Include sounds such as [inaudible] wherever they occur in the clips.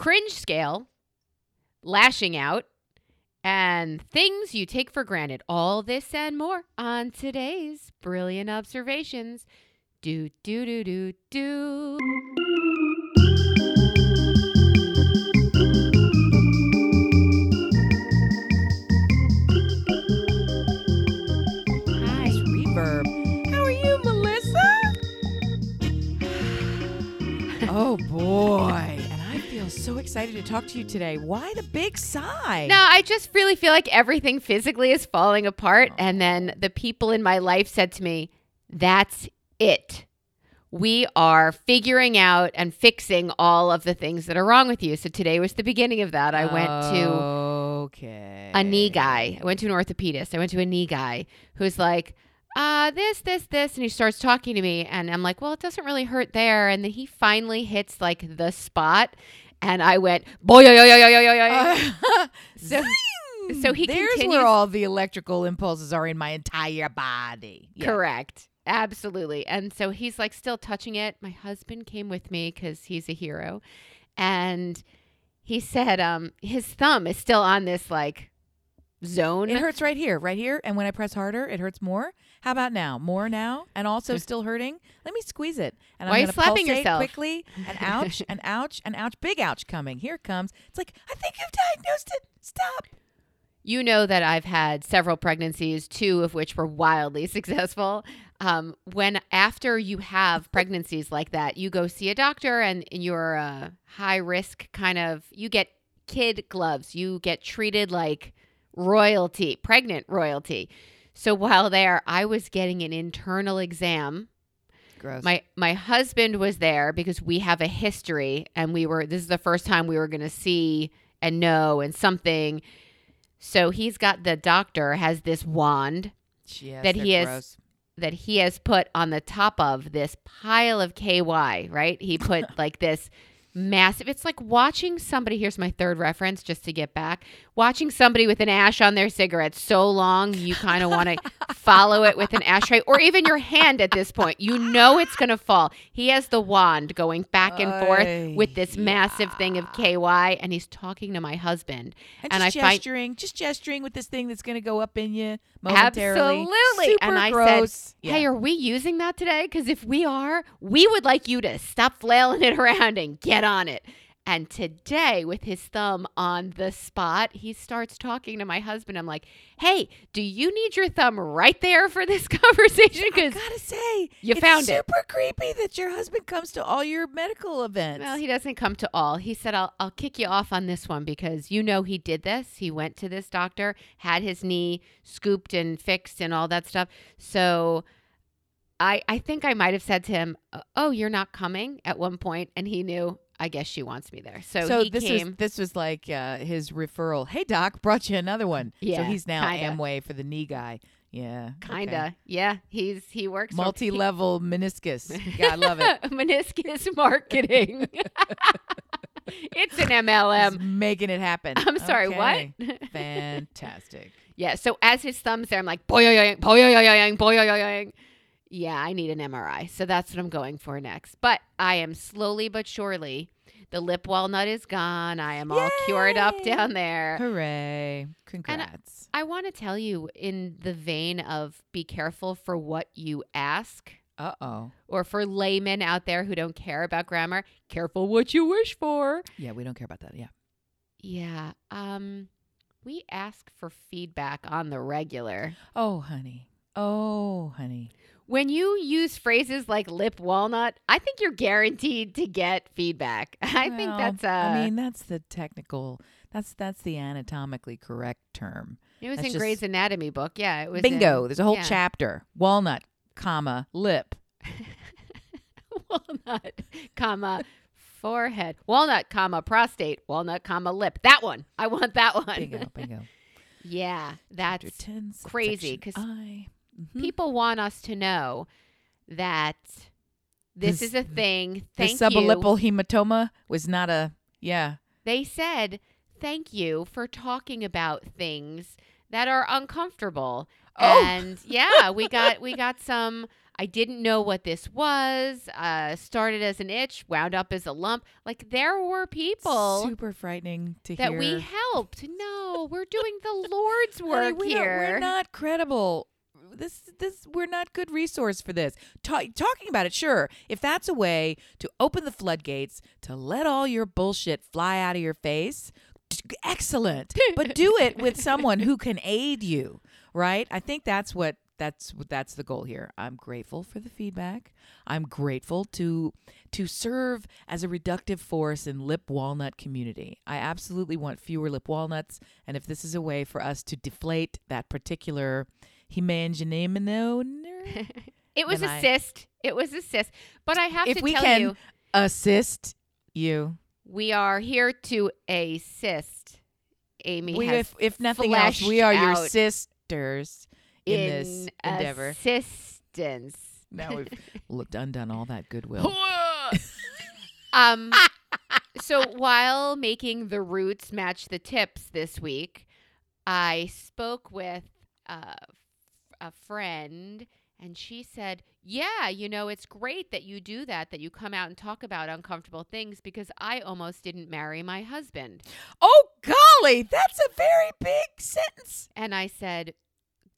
cringe scale, lashing out, and things you take for granted. All this and more on today's brilliant observations. Do, do, do, do, do. Nice reverb. How are you, Melissa? [sighs] oh boy. And I feel so excited to talk to you today. Why the big sigh? No, I just really feel like everything physically is falling apart. And then the people in my life said to me, That's it. We are figuring out and fixing all of the things that are wrong with you. So today was the beginning of that. I went to Okay. a knee guy. I went to an orthopedist. I went to a knee guy who's like, uh, this, this, this. And he starts talking to me. And I'm like, well, it doesn't really hurt there. And then he finally hits like the spot. And I went, boy, yo, yo, yo, yo, yo, yo, yo. [laughs] So, so he There's continues. where all the electrical impulses are in my entire body. Yeah. Correct. Absolutely. And so he's like still touching it. My husband came with me because he's a hero. And he said um, his thumb is still on this like zone. It hurts right here, right here. And when I press harder, it hurts more. How about now? More now, and also still hurting. Let me squeeze it. And Why I'm you slapping yourself? quickly? And [laughs] ouch, and ouch, and ouch. Big ouch coming. Here it comes. It's like I think you've diagnosed it. Stop. You know that I've had several pregnancies, two of which were wildly [laughs] successful. Um, when after you have [laughs] pregnancies like that, you go see a doctor and you're a high risk kind of, you get kid gloves, you get treated like royalty, pregnant royalty. So while there, I was getting an internal exam Gross. my my husband was there because we have a history and we were this is the first time we were going to see and know and something so he's got the doctor has this wand yes, that he has- gross. that he has put on the top of this pile of KY, right? He put [laughs] like this massive it's like watching somebody here's my third reference just to get back watching somebody with an ash on their cigarette so long you kind of want to [laughs] follow it with an ashtray or even your hand at this point you know it's going to fall he has the wand going back and forth with this massive thing of KY and he's talking to my husband And, and just I find- gesturing, just gesturing with this thing that's going to go up in you momentarily. Absolutely. Super and I gross. said, Yeah. Hey, are we using that today? Because if we are, we would like you to stop flailing it around and get on it. And today, with his thumb on the spot, he starts talking to my husband. I'm like, hey, do you need your thumb right there for this [laughs] conversation? I Because, gotta say, You it's found it. super creepy that your husband comes to all your medical events. well, he doesn't come to all. He said, I'll, I'll kick you off on this one because you know he did this. He went to this doctor, had his knee scooped and fixed and all that stuff. So I, I think I might have said to him, "Oh, you're not coming." At one point, and he knew. I guess she wants me there. So, so he this came. was this was like uh, his referral. Hey doc, brought you another one. Yeah, so he's now kinda. Amway for the knee guy. Yeah, Kinda, okay. yeah. He's he works multi-level meniscus. [laughs] Yeah, I love it. [laughs] meniscus marketing. [laughs] it's an He's MLM. making it happen. I'm sorry, Okay. what? Fantastic. Yeah. So as his thumb's there, I'm like, boy, boy, boy, yo, yo, yo. Yeah, I need an MRI. So that's what I'm going for next. But I am slowly but surely. The lip walnut is gone. I am all cured up down there. Hooray! Congrats. I want to tell you, in the vein of be careful for what you ask, Uh oh. or for laymen out there who don't care about grammar, careful what you wish for. Yeah, we don't care about that. Yeah. Yeah. Um, we ask for feedback on the regular. Oh, honey. Oh, honey. When you use phrases like lip walnut, I think you're guaranteed to get feedback. [laughs] I think that's uh I mean, that's the technical. That's that's the anatomically correct term. it was that's in just- Gray's Anatomy book. Yeah, it was Bingo. in- There's a whole yeah. chapter. Walnut, comma, lip. [laughs] walnut, comma, forehead, walnut, comma, prostate, walnut, comma, lip. That one. I want that one. Bingo, bingo. [laughs] yeah, that's Chapter 10, crazy, cuz I. Mhm. people want us to know that this This- is a thing. the Thank you. subalipal hematoma was not a yeah. They said, "Thank you for talking about things that are uncomfortable." Oh. And yeah, we got we got some I didn't know what this was. Uh, started as an itch, wound up as a lump. Like there were people Super frightening to that hear. we helped. No, we're doing the Lord's work we don't- here. we're not credible. This this we're not good resource for this. Ta- talking about it, sure. If that's a way to open the floodgates to let all your bullshit fly out of your face, excellent. but do [laughs] it with someone who can aid you, right? I think that's what that's what that's the goal here. I'm grateful for the feedback. I'm grateful to to serve as a reductive force in lip walnut community. I absolutely want fewer lip walnuts, and if this is a way for us to deflate that particular hemanginemino, [laughs] it was then a I- cyst. It was a cyst. But I have if to we tell can you, assist you, we are here to assist. Amy we, has if if nothing else, we are your out sisters in, this endeavor. Assistance. Now we've [laughs] looked undone all that goodwill. Um, [laughs] so while making the roots match the tips this week, I spoke with uh, a friend, and she said, "Yeah, you know, it's great that you do that. That you come out and talk about uncomfortable things because I almost didn't marry my husband." Oh golly, that's a very big sentence. And I said.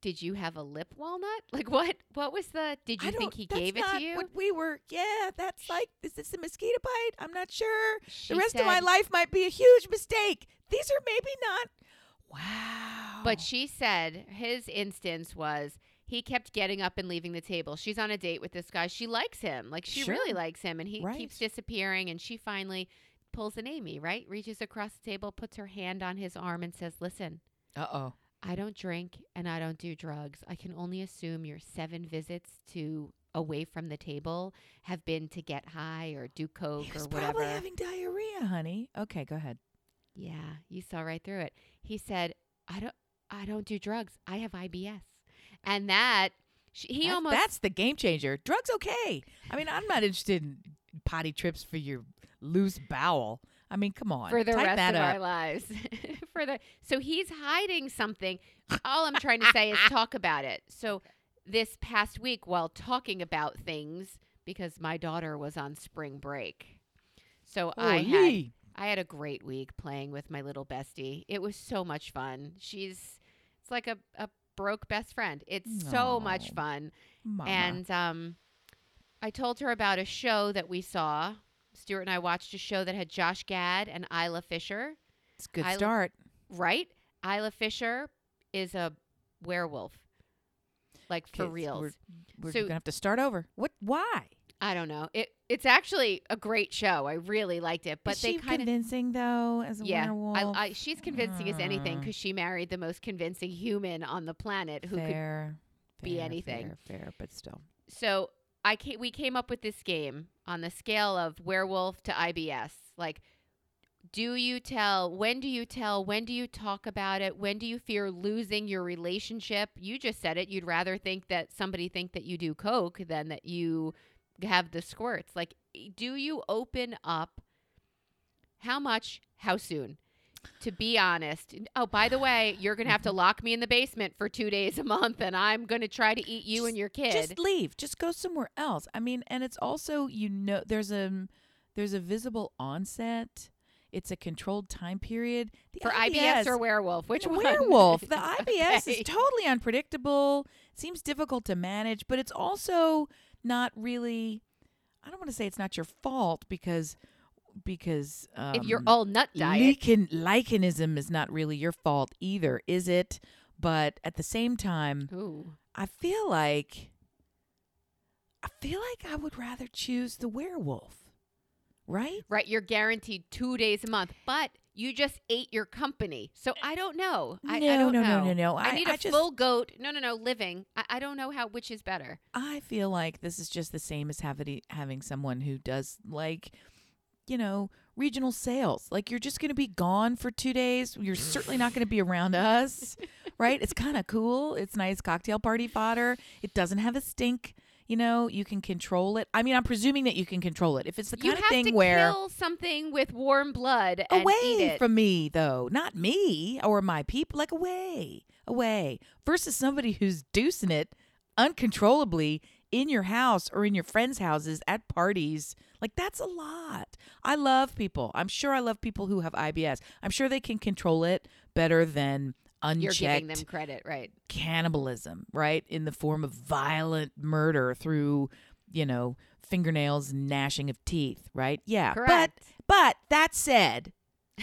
Did you have a lip walnut? [laughs] Like what? What was the? Did you think he gave it to you? What we were, yeah, that's like, is this a mosquito bite? I'm not sure. She the rest of my life might be a huge mistake. These are maybe not. Wow. But she said his instance was he kept getting up and leaving the table. She's on a date with this guy. She likes him. Like she really likes him and he Right. keeps disappearing and she finally pulls an Amy, right? Reaches across the table, puts her hand on his arm and says, "Listen, uh oh. I don't drink and I don't do drugs. I can only assume your seven visits to away from the table have been to get high or do coke He or was whatever." probably having diarrhea, honey. Okay, go ahead. Yeah, you saw right through it. He said, "I don't I don't do drugs. I have IBS." And that sh- he That's- almost That's the game changer. Drugs okay. I mean, I'm not interested in potty trips for your loose bowel. I mean, come on. for the type rest that of up. our lives. [laughs] for the so he's hiding something. All I'm trying to say is [laughs] talk about it. So this past week while talking about things because my daughter was on spring break. So I had I had a great week playing with my little bestie. It was so much fun. She's it's like a, a broke best friend. It's so much fun. Mama. And um I told her about a show that we saw. Stuart and I watched a show that had Josh Gad and Isla Fisher, it's a good I- start. right? Isla Fisher is a werewolf. Like for reals. We're, we're So- gonna have to start over. What? Why? I don't know. It it's actually a great show. I really liked it. But Is they she kind of convincing though as a yeah, werewolf? I, I, she's convincing as anything hmm. because she married the most convincing human on the planet who could. fair, be fair, anything. Fair, fair, but still. So I ca- we came up with this game on the scale of werewolf to IBS. Like, do you tell? When do you tell? When do you talk about it? When do you fear losing your relationship? You just said it. You'd rather think that somebody think that you do coke than that you have the squirts. Like, do you open up? How much? How soon? To be honest. Oh, by the way, you're gonna have to mm-hmm. lock me in the basement for two days a month, and I'm gonna try to eat you and your kid. Just leave. Just go somewhere else. I mean, and it's also you know there's a mm, there's a visible onset. It's a controlled time period. The for IBS, or werewolf, which one? werewolf. The [laughs] IBS Okay. is totally unpredictable. Seems difficult to manage, but it's also not really. I don't want to say it's not your fault because because um, if you're all nut diet. lichen lichenism is not really your fault either, is it? But at the same time, Ooh. I feel like I feel like I would rather choose the werewolf. Right? Right, you're guaranteed two days a month, but you just ate your company. So I don't know. I, I No, don't know. no, no, no, no. I, I- need I a just- full goat. No, no, no. Living. I, I don't know how which is better. I feel like this is just the same as having having someone who does like you know, regional sales. Like you're just going to be gone for 2 days. You're certainly not going to be around us, [laughs] right? It's kind of cool. It's nice cocktail party fodder. It doesn't have a stink. You know, you can control it. I mean, I'm presuming that you can control it. If it's the kind of have thing to where kill something with warm blood and eat away from me though not me or my people like away away versus somebody who's deucing it uncontrollably in your house or in your friends' houses at parties. Like that's a lot. I love people. I'm sure I love people who have IBS. I'm sure they can control it better than You're giving unchecked them credit, right? cannibalism, right? In the form of violent murder through, you know, fingernails and gnashing of teeth, right? Yeah. Correct. But but that said, [laughs]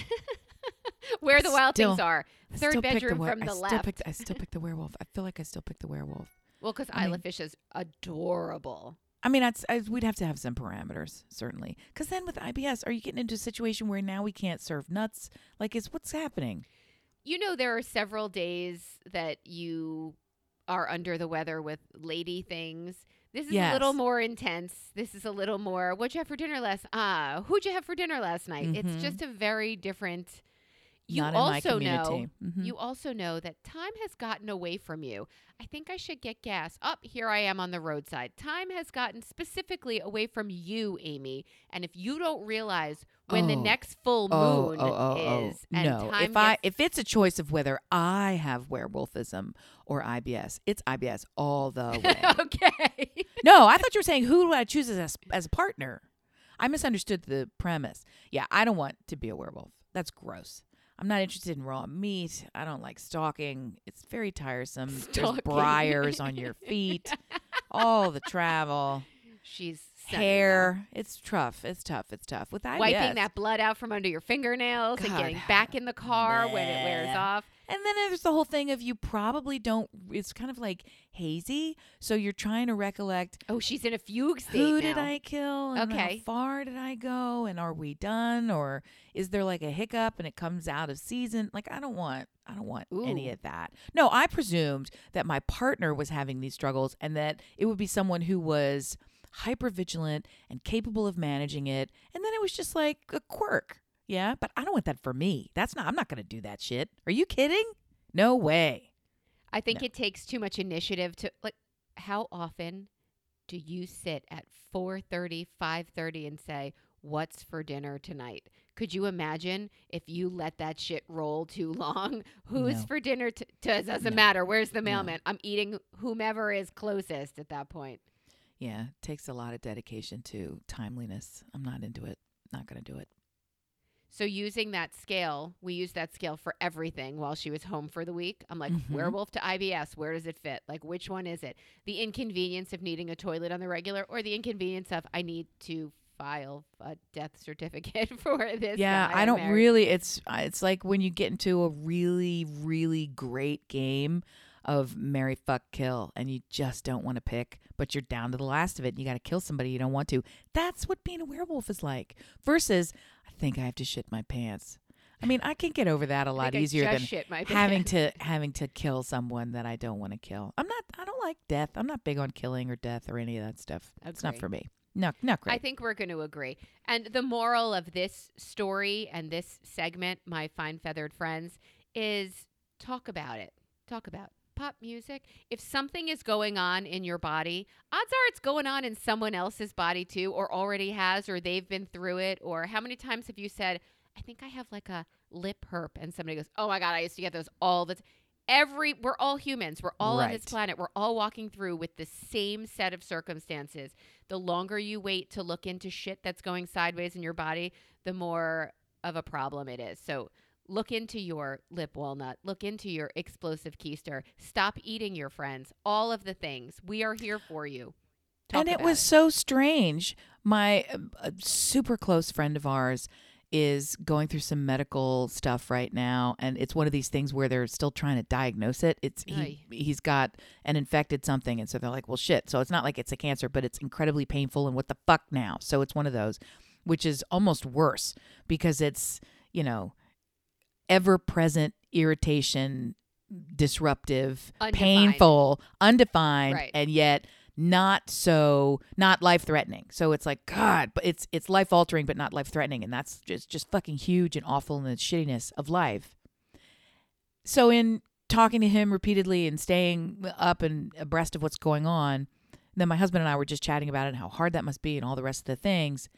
Where the wild still- things are. Third bedroom the, from I the still left. Picked, I still pick the werewolf. I feel like I still pick the werewolf. Well, because Isla mean- Fish is adorable. I mean, that's, I, we'd have to have some parameters, certainly. Because then with IBS, are you getting into a situation where now we can't serve nuts? Like, is what's happening? You know, there are several days that you are under the weather with lady things. This is a little more intense. This is a little more. What'd you have for dinner last? Ah, who'd you have for dinner last night? Mhm. It's just a very different. You Not also know. Mhm. You also know that time has gotten away from you. I think I should get gas. Up here I am on the roadside. Time has gotten specifically away from you, Amy. And if you don't realize when the Oh. next full Oh, moon oh, oh, oh. is, and no. time If I gets- if it's a choice of whether I have werewolfism or IBS, it's IBS all the [laughs] way. okay. no, I thought you were saying who do I choose as a, as a partner? I misunderstood the premise. Yeah, I don't want to be a werewolf. That's gross. I'm not interested in raw meat. I don't like stalking. It's very tiresome. There's Stalking. briars on your [laughs] feet. all the travel, She's hair. It's tough. It's tough. It's tough. With. IBS, Wiping that blood out from under your fingernails and getting back in the car when it wears off. And then there's the whole thing of you probably don't. It's kind of like hazy, so you're trying to recollect Oh, she's in a fugue state who now. did I kill, and Okay. how far did I go, and are we done, or is there like a hiccup and it comes out of season? Like I don't want, I don't want any of that. No, I presumed that my partner was having these struggles, and that it would be someone who was hyper vigilant and capable of managing it, and then it was just like a quirk. Yeah, but I don't want that for me. That's not. I'm not going to do that shit. Are you kidding? No way. I think No. it takes too much initiative to like how often do you sit at 4:30, 5:30 and say, "What's for dinner tonight?" Could you imagine if you let that shit roll too long? [laughs] Who's No. for dinner? T- t- doesn't No. matter. Where's the No. mailman? I'm eating whomever is closest at that point. Yeah, it takes a lot of dedication to timeliness. I'm not into it. Not going to do it. So using that scale, we use that scale for everything while she was home for the week. I'm like, Mhm. werewolf to IBS, where does it fit? Like which one is it? The inconvenience of needing a toilet on the regular or the inconvenience of I need to file a death certificate [laughs] for this yeah, I don't married. really. It's uh, it's like when you get into a really really great game of marry fuck kill, and you just don't want to pick, but you're down to the last of it. And you got to kill somebody you don't want to. That's what being a werewolf is like. Versus, I think I have to shit my pants. I mean, I can get over that a lot easier than shit my having to having to kill someone that I don't want to kill. I'm not. I don't like death. I'm not big on killing or death or any of that stuff. It's not for me. No, not great. I think we're going to agree. And the moral of this story and this segment, my fine feathered friends, is talk about it. Talk about pop music. If something is going on in your body, odds are it's going on in someone else's body too, or already has, or they've been through it. Or how many times have you said, I think I have like a lip herp, and somebody goes, Oh my God, I used to get those all the time. Every we're all humans. We're all on this planet. We're all walking through with the same set of circumstances the longer you wait to look into shit that's going sideways in your body, the more of a problem it is. So look into your lip walnut, look into your explosive keister, stop eating your friends, all of the things. We are here for you. Talk and it was so strange. My uh, super close friend of ours is going through some medical stuff right now and it's one of these things where they're still trying to diagnose it it's he, he's got an infected something and so they're like well shit so it's not like it's a cancer but it's incredibly painful and what the fuck now so it's one of those which is almost worse because it's you know ever present irritation disruptive Undefined. painful undefined Right. and yet not so not life threatening so it's like god but it's it's life altering but not life threatening and that's just just fucking huge and awful and the shittiness of life so in talking to him repeatedly and staying up and abreast of what's going on then my husband and i were just chatting about it and how hard that must be and all the rest of the things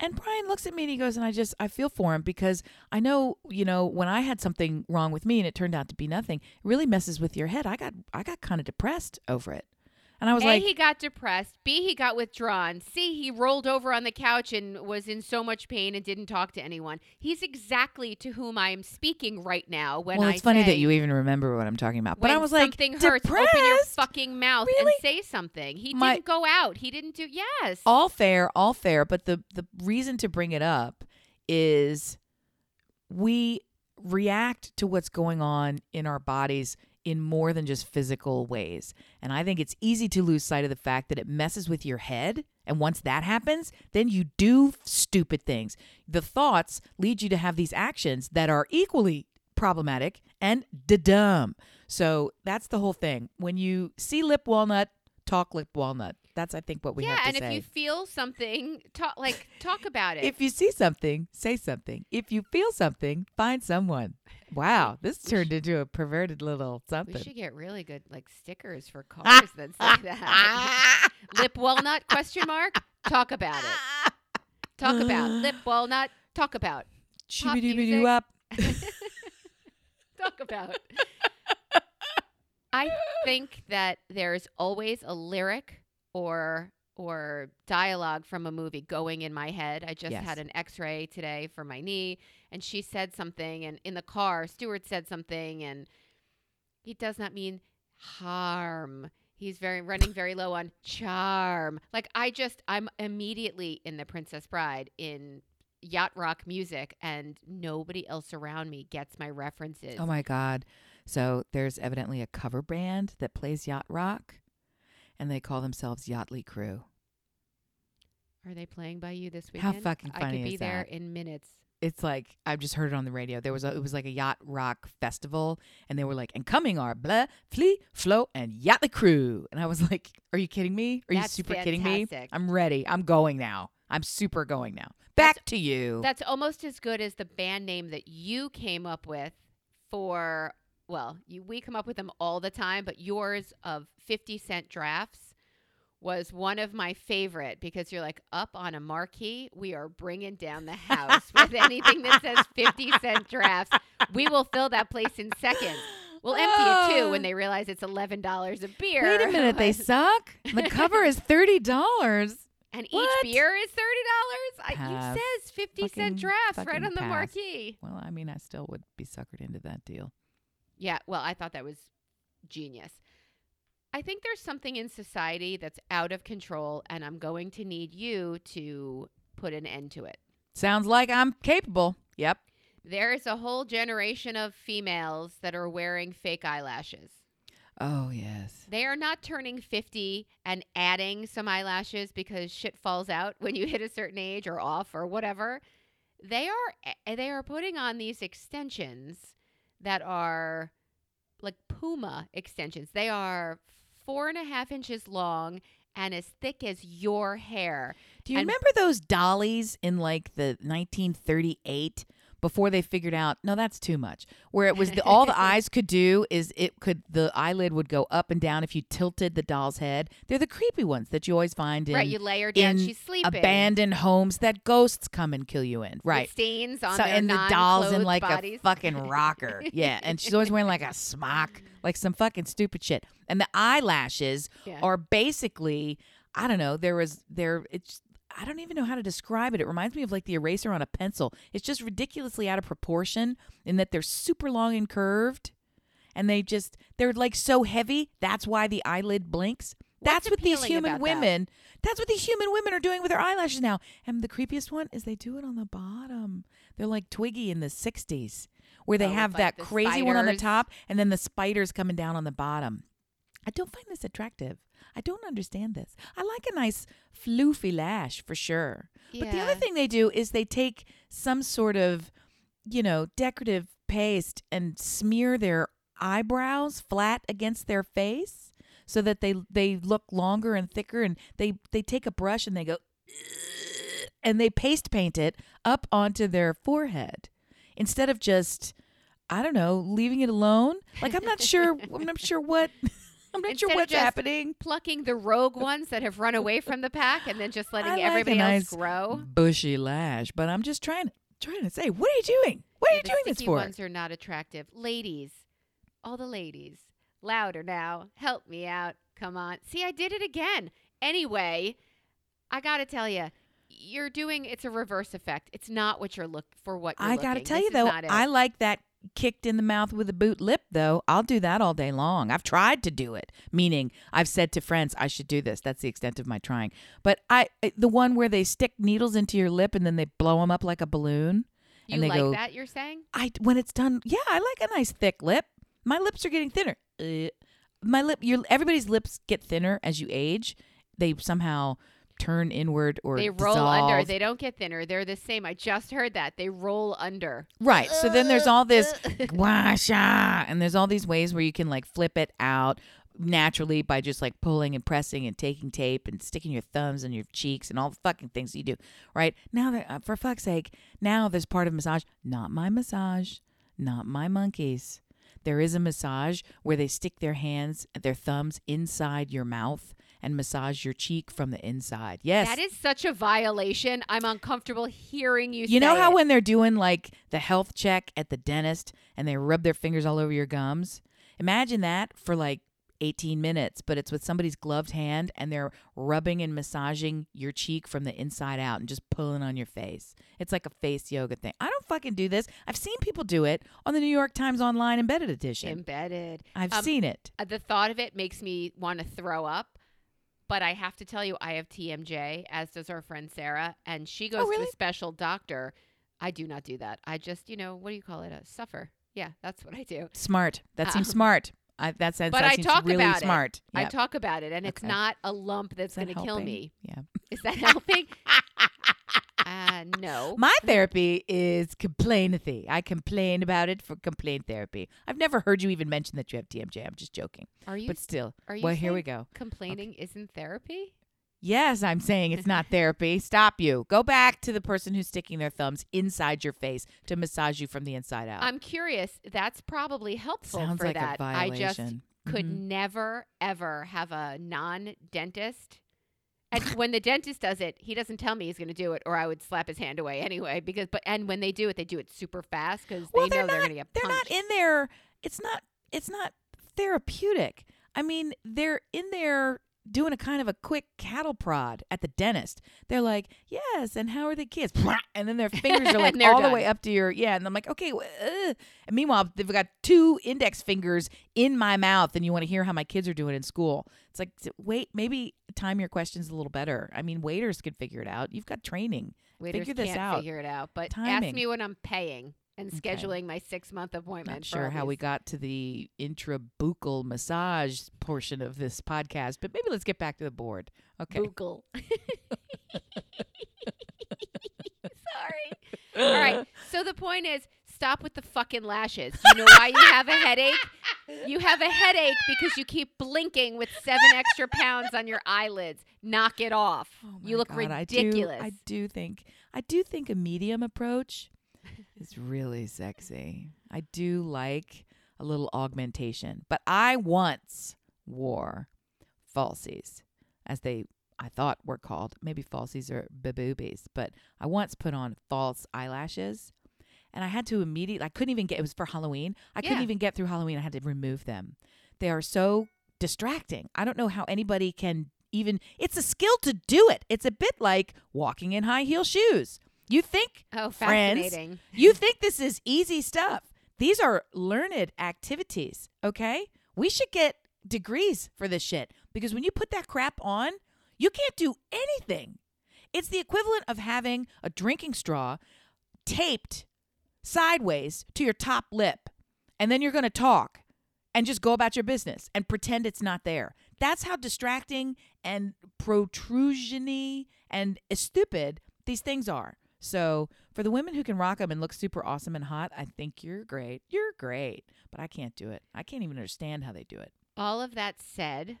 and Brian looks at me and he goes, and I just, I feel for him because I know, you know, when I had something wrong with me and it turned out to be nothing, it really messes with your head. I got, I got kind of depressed over it. And I was A, like, he got depressed. B, he got withdrawn. C, he rolled over on the couch and was in so much pain and didn't talk to anyone. He's exactly to whom I am speaking right now when well, I it's funny say, that you even remember what I'm talking about. But I was like, something hurts, open your fucking mouth Really? and say something. He My- didn't go out. He didn't do. Yes. all fair, all fair. But the the reason to bring it up is we react to what's going on in our bodies in more than just physical ways. And I think it's easy to lose sight of the fact that it messes with your head. And once that happens, then you do stupid things. The thoughts lead you to have these actions that are equally problematic and da dumb. So that's the whole thing. When you see lip walnut, talk lip walnut. That's I think what we yeah, have to say. Yeah, and if you feel something, talk like talk about it. If you see something, say something. If you feel something, find someone. Wow, this We turned into a perverted little something. we should get really good like stickers for [laughs] cars that say that. [laughs] lip walnut question mark. Talk about it. Talk about lip [gasps] walnut. Talk about. Up. [laughs] talk about. I think that there's always a lyric or or dialogue from a movie going in my head. I just Yes. had an x-ray today for my knee and she said something and in the car Stewart said something and he does not mean harm. He's very running very low on charm. Like I just I'm immediately in the Princess Bride in yacht rock music and nobody else around me gets my references. Oh my god. So there's evidently a cover band that plays yacht rock and they call themselves Yachtly Crew. Are they playing by you this week? How weekend? fucking I funny could be is there that? in minutes. It's like I've just heard it on the radio. There was a it was like a yacht rock festival and they were like, and coming are blah, flea, flow, and Yachtly Crew. And I was like, Are you kidding me? Are you That's super kidding me? fantastic. I'm ready. I'm going now. I'm super going now. Back to you. That's almost as good as the band name that you came up with for well, you, we come up with them all the time, but yours of 50 cent drafts was one of my favorite because you're like up on a marquee. We are bringing down the house with anything that says [laughs] 50 cent drafts. We will fill that place in seconds. We'll empty it too when they realize it's $11 a beer. Wait a minute, they [laughs] suck. The cover is thirty dollars. And each What? beer is thirty dollars. You says fifty cent drafts right on the pass. marquee. Well, I mean, I still would be suckered into that deal. Yeah, well, I thought that was genius. I think there's something in society that's out of control, and I'm going to need you to put an end to it. Sounds like I'm capable. Yep. There is a whole generation of females that are wearing fake eyelashes. Oh yes. They are not turning 50 and adding some eyelashes because shit falls out when you hit a certain age or off or whatever. They are eh, they are putting on these extensions that are like puma extensions. They are four and a half inches long and as thick as your hair. Do you And- remember those dollies in like the 1938 before they figured out no that's too much where it was the, all the [laughs] eyes could do is it could the eyelid would go up and down if you tilted the doll's head they're the creepy ones that you always find in right, you lay her down, she's sleeping. abandoned homes that ghosts come and kill you in With right stains on so and the doll's in like bodies. a fucking rocker [laughs] yeah and she's always wearing like a smock like some fucking stupid shit and the eyelashes Yeah. are basically I don't know. There was there. It's I don't even know how to describe it. It reminds me of like the eraser on a pencil. It's just ridiculously out of proportion in that they're super long and curved, and they just they're like so heavy. That's why the eyelid blinks. What's That's what these human about that? women. That's what these human women are doing with their eyelashes now. And the creepiest one is they do it on the bottom. They're like Twiggy in the '60s, where they Oh, have like, that the crazy one on the top, and then the spiders coming down on the bottom. I don't find this attractive. I don't understand this. I like a nice floofy lash for sure. But the other thing they do is they take some sort of, you know, decorative paste and smear their eyebrows flat against their face so that they they look longer and thicker and they they take a brush and they go and they paste paint it up onto their forehead instead of just I don't know, leaving it alone. Like I'm not sure I'm not sure what [laughs] I'm not Instead sure what's happening. plucking the rogue ones that have run away from the pack and then just letting like everybody nice else grow. bushy lash, but I'm just trying trying to say, what are you doing? What are Yeah, you doing this for? ones are not attractive. Ladies, all the ladies, Louder now. Help me out. Come on. See, I did it again. Anyway, I got to tell you, you're doing it's a reverse effect. It's not what you're look for what you're I got to tell This you though. I like that kicked in the mouth with a boot lip though. I'll do that all day long. I've tried to do it, meaning I've said to friends I should do this. That's the extent of my trying. But I the one where they stick needles into your lip and then they blow them up like a balloon you and they like go that you're saying? I when it's done, yeah, I like a nice thick lip. My lips are getting thinner. Uh, my lip, your everybody's lips get thinner as you age. They somehow turn inward or They roll under. They don't get thinner. They're the same. I just heard that. They roll under. right. So then there's all this [laughs] washa, and there's all these ways where you can like flip it out naturally by just like pulling and pressing and taking tape and sticking your thumbs in your cheeks and all the fucking things you do. Right now, there- uh, for fuck's sake, now there's part of massage. Not my massage. Not my monkeys. There is a massage where they stick their hands, their thumbs inside your mouth and massage your cheek from the inside. Yes. That is such a violation. I'm uncomfortable hearing you. You know how it. when they're doing like the health check at the dentist and they rub their fingers all over your gums? Imagine that for like 18 minutes, but it's with somebody's gloved hand and they're rubbing and massaging your cheek from the inside out and just pulling on your face. It's like a face yoga thing. I don't fucking do this. I've seen people do it on the New York Times Online Embedded Edition. embedded. I've Um, seen it. Uh, the thought of it makes me want to throw up. But I have to tell you, I have TMJ, as does our friend Sarah, and she goes to Oh, really? a special doctor. I do not do that. I just, you know, what do you call it? A suffer. Yeah, that's what I do. Smart. That seems Um, [laughs] smart. I, that sounds, But that I seems talk really about it. smart. I talk about it, and it's not a lump that's that going to kill me. Yeah. Is that [laughs] helping? [laughs] uh, no. My therapy is complainathy. I complain about it for complaint therapy. I've never heard you even mention that you have TMJ. I'm just joking. Are you But still, are you well, here we go. complaining isn't therapy? Yes, I'm saying it's not therapy. [laughs] Stop you. Go back to the person who's sticking their thumbs inside your face to massage you from the inside out. I'm curious. That's probably helpful Sounds for like that. I just could Mhm. never ever have a non-dentist. And when the dentist does it, he doesn't tell me he's going to do it, or I would slap his hand away anyway. Because, but and when they do it, they do it super fast because well, they know they're they're going to get they're punched. not in there. It's not. It's not therapeutic. I mean, they're in there doing a kind of a quick cattle prod at the dentist. They're like, "Yes, and how are the kids?" [laughs] And then their fingers are [laughs] like all the way up to your yeah. And I'm like, "Okay." Uh. And meanwhile, they've got two index fingers in my mouth, and you want to hear how my kids are doing in school. It's like, wait, maybe time your questions a little better. I mean, waiters can figure it out. You've got training. Waiters figure this can't out. figure it out. But ask me when I'm paying and Okay. scheduling my six month appointment. Not sure how we got to the intrabuccal massage portion of this podcast, but maybe let's get back to the board. Okay. Buccal. [laughs] Sorry. All right. So the point is, stop with the fucking lashes. You know why you have a headache? You have a headache because you keep blinking with seven extra pounds on your eyelids. Knock it off. Oh you look God, ridiculous. I do, I do think I do think a medium approach is really sexy. I do like a little augmentation, but I once wore falsies, as they I thought were called. Maybe falsies are baboobies, but I once put on false eyelashes. And I had to immediately, I couldn't even get, it was for Halloween. I couldn't even get through Halloween. I had to remove them. They are so distracting. I don't know how anybody can even, it's a skill to do it. It's a bit like walking in high heel shoes. You think, oh, friends, fascinating. [laughs] you think this is easy stuff. These are learned activities, okay? We should get degrees for this shit because when you put that crap on, you can't do anything. It's the equivalent of having a drinking straw taped sideways to your top lip, and then you're going to talk and just go about your business and pretend it's not there. That's how distracting and protrusiony and stupid these things are. So, for the women who can rock them and look super awesome and hot, I think you're great. You're great. But I can't do it. I can't even understand how they do it. All of that said,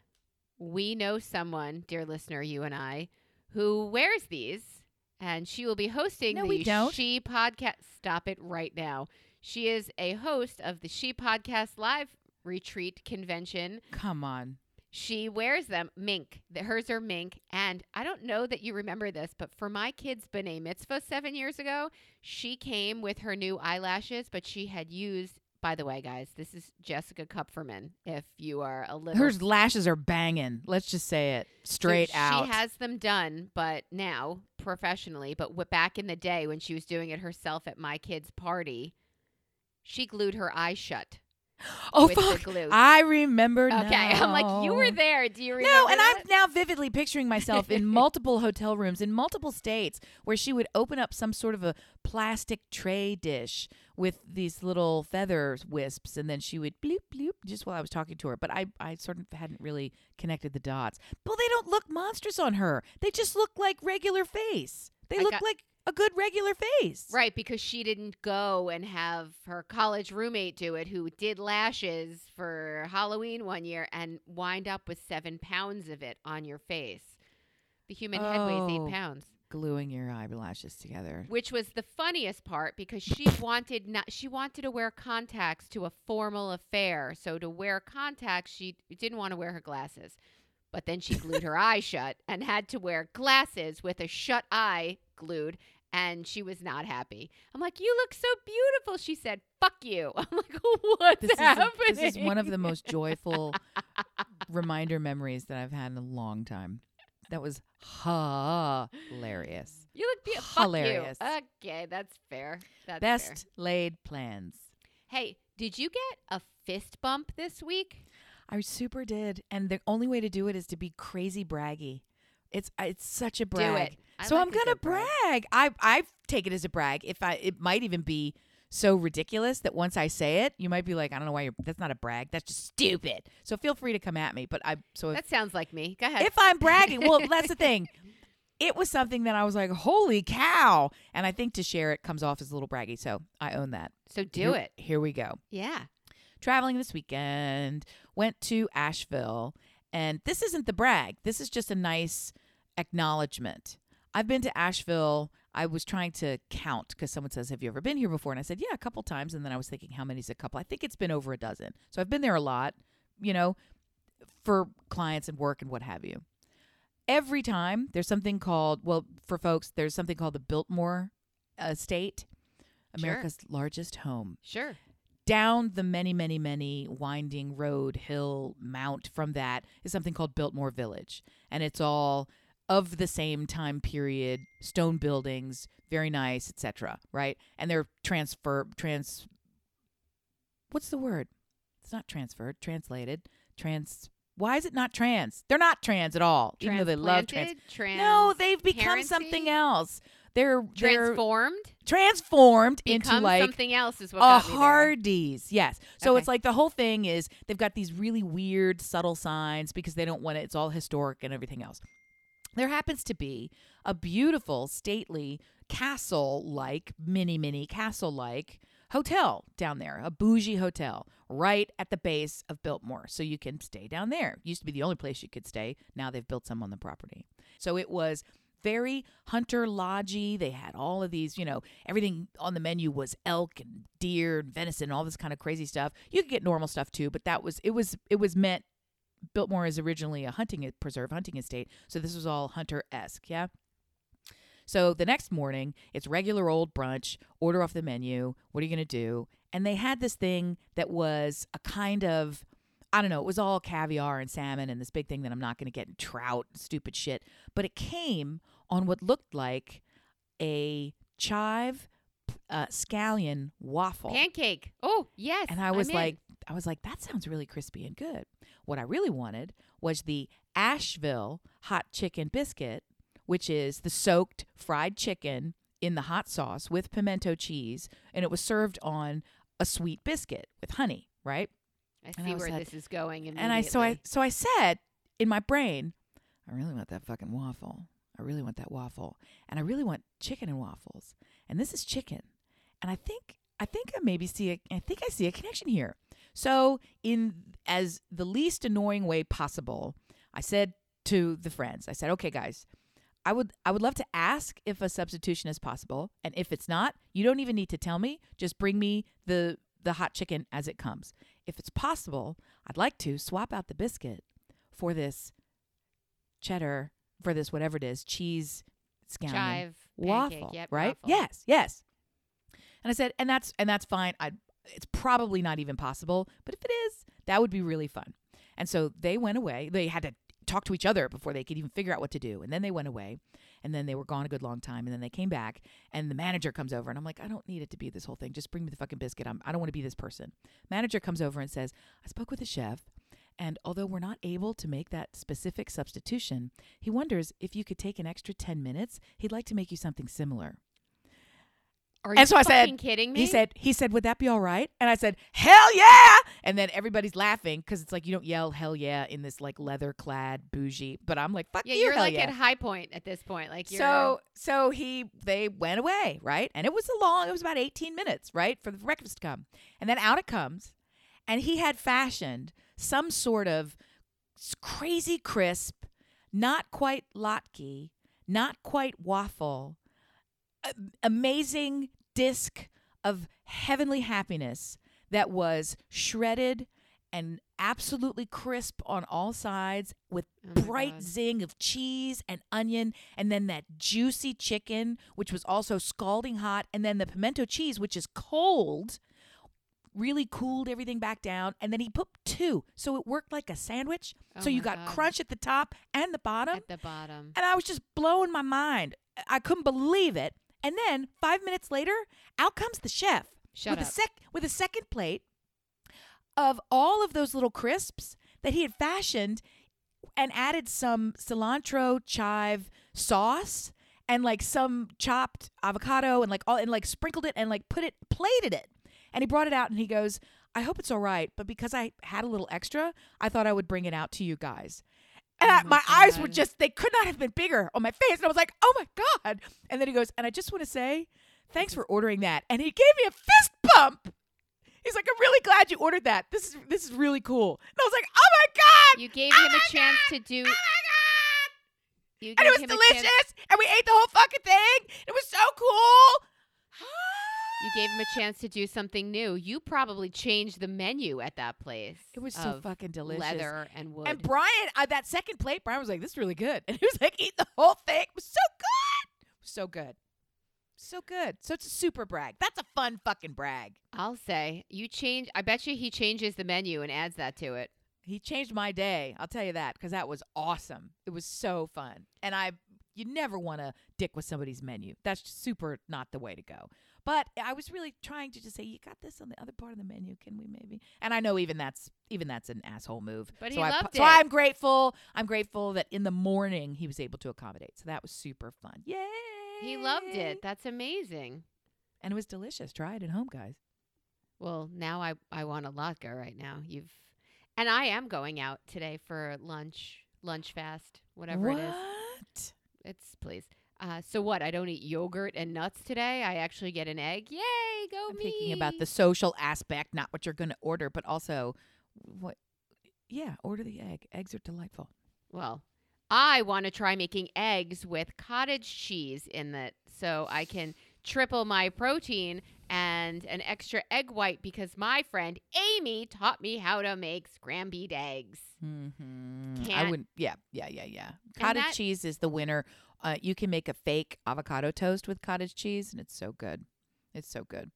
we know someone, dear listener, you and I, who wears these, and she will be hosting No, the we don't. She podcast. Stop it right now. She is a host of the She Podcast Live Retreat Convention. Come on. She wears them mink. Hers are mink, and I don't know that you remember this, but for my kid's b'nai mitzvah seven years ago, she came with her new eyelashes, but she had used by the way, guys, this is Jessica Kupferman. If you are a little Her lashes are banging. Let's just say it straight so out. She has them done, but now professionally. But back in the day when she was doing it herself at my kid's party, she glued her eyes shut. [laughs] oh fuck! I remember. Now. Okay, I'm like, you were there. Do you remember? No, and that? I'm now vividly picturing myself in [laughs] multiple hotel rooms in multiple states where she would open up some sort of a plastic tray dish with these little feather wisps, and then she would bloop bloop just while I was talking to her. But I, I sort of hadn't really connected the dots. Well, they don't look monstrous on her. They just look like regular face. They I look got- like a good regular face. Right, because she didn't go and have her college roommate do it, who did lashes for Halloween one year and wind up with seven pounds of it on your face. The human head weighs Oh. eight pounds, Gluing your eyelashes together. which was the funniest part because she [laughs] wanted not she wanted to wear contacts to a formal affair. So to wear contacts, she didn't want to wear her glasses. But then she glued her [laughs] eye shut and had to wear glasses with a shut eye glued and she was not happy. I'm like, "You look so beautiful." She said, "Fuck you." [laughs] I'm like, "What's This is, happening?" this is one of the most joyful [laughs] reminder memories that I've had in a long time. That was hilarious. You look beautiful. Hilarious. Okay, that's fair. That's Best fair. laid plans. Hey, did you get a fist bump this week? I super did, and the only way to do it is to be crazy braggy. It's it's such a brag. So like I'm gonna brag. brag. I I take it as a brag. If I it might even be so ridiculous that once I say it, you might be like, I don't know why you're. That's not a brag. That's just stupid. So feel free to come at me. But I so if, That sounds like me. Go ahead. if I'm bragging, well, that's the [laughs] thing. It was something that I was like, holy cow. And I think to share it comes off as a little braggy. So I own that. so do Here- it. Here we go. Yeah. Traveling this weekend, went to Asheville. And this isn't the brag, this is just a nice acknowledgement. I've been to Asheville. I was trying to count because someone says, Have you ever been here before? And I said, Yeah, a couple times. And then I was thinking, How many's a couple? I think it's been over a dozen. So I've been there a lot, you know, for clients and work and what have you every time there's something called well for folks there's something called the biltmore uh, estate Sure. america's largest home Sure. Down the many many many winding road hill mount from that is something called biltmore village. And it's all of the same time period stone buildings very nice etc right? And they're transfer trans what's the word? It's not transferred translated trans why is it not trans? They're not trans at all even though they love trans. Trans. no they've become something else they're they're Transformed. transformed into like something else is what a got me there. Hardee's, yes. So Okay. it's like the whole thing is they've got these really weird, subtle signs because they don't want it. It's all historic and everything else. There happens to be a beautiful, stately castle-like, mini, mini castle-like hotel down there, a bougie hotel right at the base of Biltmore. So you can stay down there. Used to be the only place you could stay. Now they've built some on the property. So it was very hunter lodgy. They had all of these, you know, everything on the menu was elk and deer and venison, all this kind of crazy stuff. You could get normal stuff too, but that was it was it was meant Biltmore is originally a hunting preserve, hunting estate, so this was all hunter esque, yeah. So the next morning, it's regular old brunch, order off the menu. What are you going to do? And they had this thing that was a kind of, I don't know, it was all caviar and salmon and this big thing that I'm not going to get in trout, stupid shit. But it came on what looked like a chive uh, scallion waffle. Pancake. Oh yes. And I I'm was in. like, I was like, that sounds really crispy and good. What I really wanted was the Asheville hot chicken biscuit, which is the soaked fried chicken in the hot sauce with pimento cheese, and it was served on a sweet biscuit with honey, right? I and see I where like- this is going. And I so I so I said in my brain, I really want that fucking waffle. I really want that waffle. And I really want chicken and waffles. And this is chicken. And I think I think I maybe see a I think I see a connection here. So in as the least annoying way possible, I said to the friends, I said, "Okay guys, I would I would love to ask if a substitution is possible, and if it's not, you don't even need to tell me. Just bring me the the hot chicken as it comes. If it's possible, I'd like to swap out the biscuit for this cheddar for this whatever it is cheese scallion chive waffle, pancake. Yep, right? waffle. Yes, yes. And I said, and that's and that's fine. I it's probably not even possible, but if it is, that would be really fun. And so they went away. They had to talk to each other before they could even figure out what to do. And then they went away. And then they were gone a good long time. And then they came back. And the manager comes over. And I'm like, I don't need it to be this whole thing. Just bring me the fucking biscuit. I'm, I don't want to be this person. Manager comes over and says, I spoke with the chef. And although we're not able to make that specific substitution, he wonders if you could take an extra 10 minutes. He'd like to make you something similar. Are And you so I said- kidding me? He said, he said, would that be all right? And I said, hell yeah. And then everybody's laughing because it's like you don't yell hell yeah in this like leather clad bougie. But I'm like, fuck you. "Yeah, you, you're like yeah. at high point at this point. Like you're So so he they went away, right? And it was a long, it was about 18 minutes, right, for the breakfast to come. And then out it comes, and he had fashioned some sort of crazy crisp, not quite latke, not quite waffle, amazing disc of heavenly happiness that was shredded and absolutely crisp on all sides with Oh bright God. zing of cheese and onion and then that juicy chicken which was also scalding hot and then the pimento cheese which is cold really cooled everything back down and then he put two so it worked like a sandwich Oh so you got God. crunch at the top and the bottom at the bottom. and I was just blowing my mind. I couldn't believe it. And then five minutes later, out comes the chef Shut with up. a sec with a second plate of all of those little crisps that he had fashioned and added some cilantro chive sauce and like some chopped avocado and like all and like sprinkled it and like put it plated it. And he brought it out and he goes, I hope it's all right, but because I had a little extra, I thought I would bring it out to you guys. And Oh I, my my eyes were just, they could not have been bigger on my face. And I was like, oh my God. And then he goes, and I just want to say, thanks for ordering that. And he gave me a fist bump. He's like, I'm really glad you ordered that. This is this is really cool. And I was like, oh my God. You gave Oh him a chance God! to do. Oh my God. You And it was delicious. And we ate the whole fucking thing. It was so cool. You gave him a chance to do something new. You probably changed the menu at that place. It was so fucking delicious. Leather and wood. And Brian, uh, that second plate, Brian was like, "This is really good," [laughs] and he was like, "Eat the whole thing." It was so good, so good, so good. So it's a super brag. That's a fun fucking brag. I'll say you change. I bet you he changes the menu and adds that to it. He changed my day. I'll tell you that because that was awesome. It was so fun, and I, you never want to dick with somebody's menu. That's super not the way to go. But I was really trying to just say, you got this on the other part of the menu. Can we maybe? And I know even that's even that's an asshole move. But so he I, loved So it. I'm grateful. I'm grateful that in the morning he was able to accommodate. So that was super fun. Yay! He loved it. That's amazing. and it was delicious. Try it at home, guys. Well, now I I want a latke right now. You've and I am going out today for lunch, lunch fast, whatever it is. what? it is. It's please. Uh, so what? I don't eat yogurt and nuts today. I actually get an egg. Yay, go I'm me! thinking about the social aspect, not what you're going to order, but also what. Yeah, order the egg. Eggs are delightful. Well, I want to try making eggs with cottage cheese in it so I can triple my protein and an extra egg white because my friend Amy taught me how to make scrambled eggs. Mm-hmm. I wouldn't. Yeah, yeah, yeah, yeah. Cottage that- cheese is the winner. Uh, you can make a fake avocado toast with cottage cheese, and it's so good. It's so good.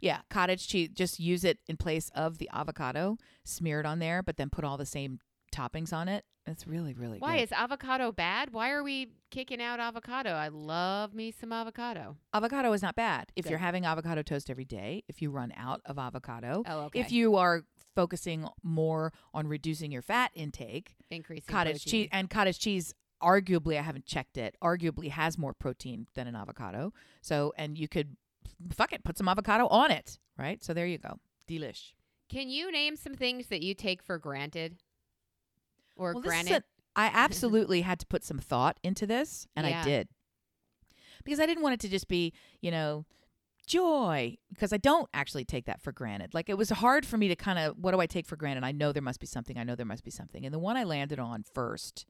Yeah, cottage cheese. Just use it in place of the avocado. Smear it on there, but then put all the same toppings on it. It's really, really good. Why good. is avocado bad? Why are we kicking out avocado? I love me some avocado. avocado is not bad if Good. you're having avocado toast every day. If you run out of avocado, Oh, okay. if you are focusing more on reducing your fat intake, increasing cottage protein. cheese and cottage cheese arguably i haven't checked it arguably has more protein than an avocado. So and you could fuck it put some avocado on it right? So there you go. Delish. Can you name some things that you take for granted? Or well, granted? a- i [laughs] absolutely had to put some thought into this and Yeah. i did. Because i didn't want it to just be you know joy because i don't actually take that for granted. Like it was hard for me to kind of what do i take for granted? I know there must be something i know there must be something. And the one i landed on first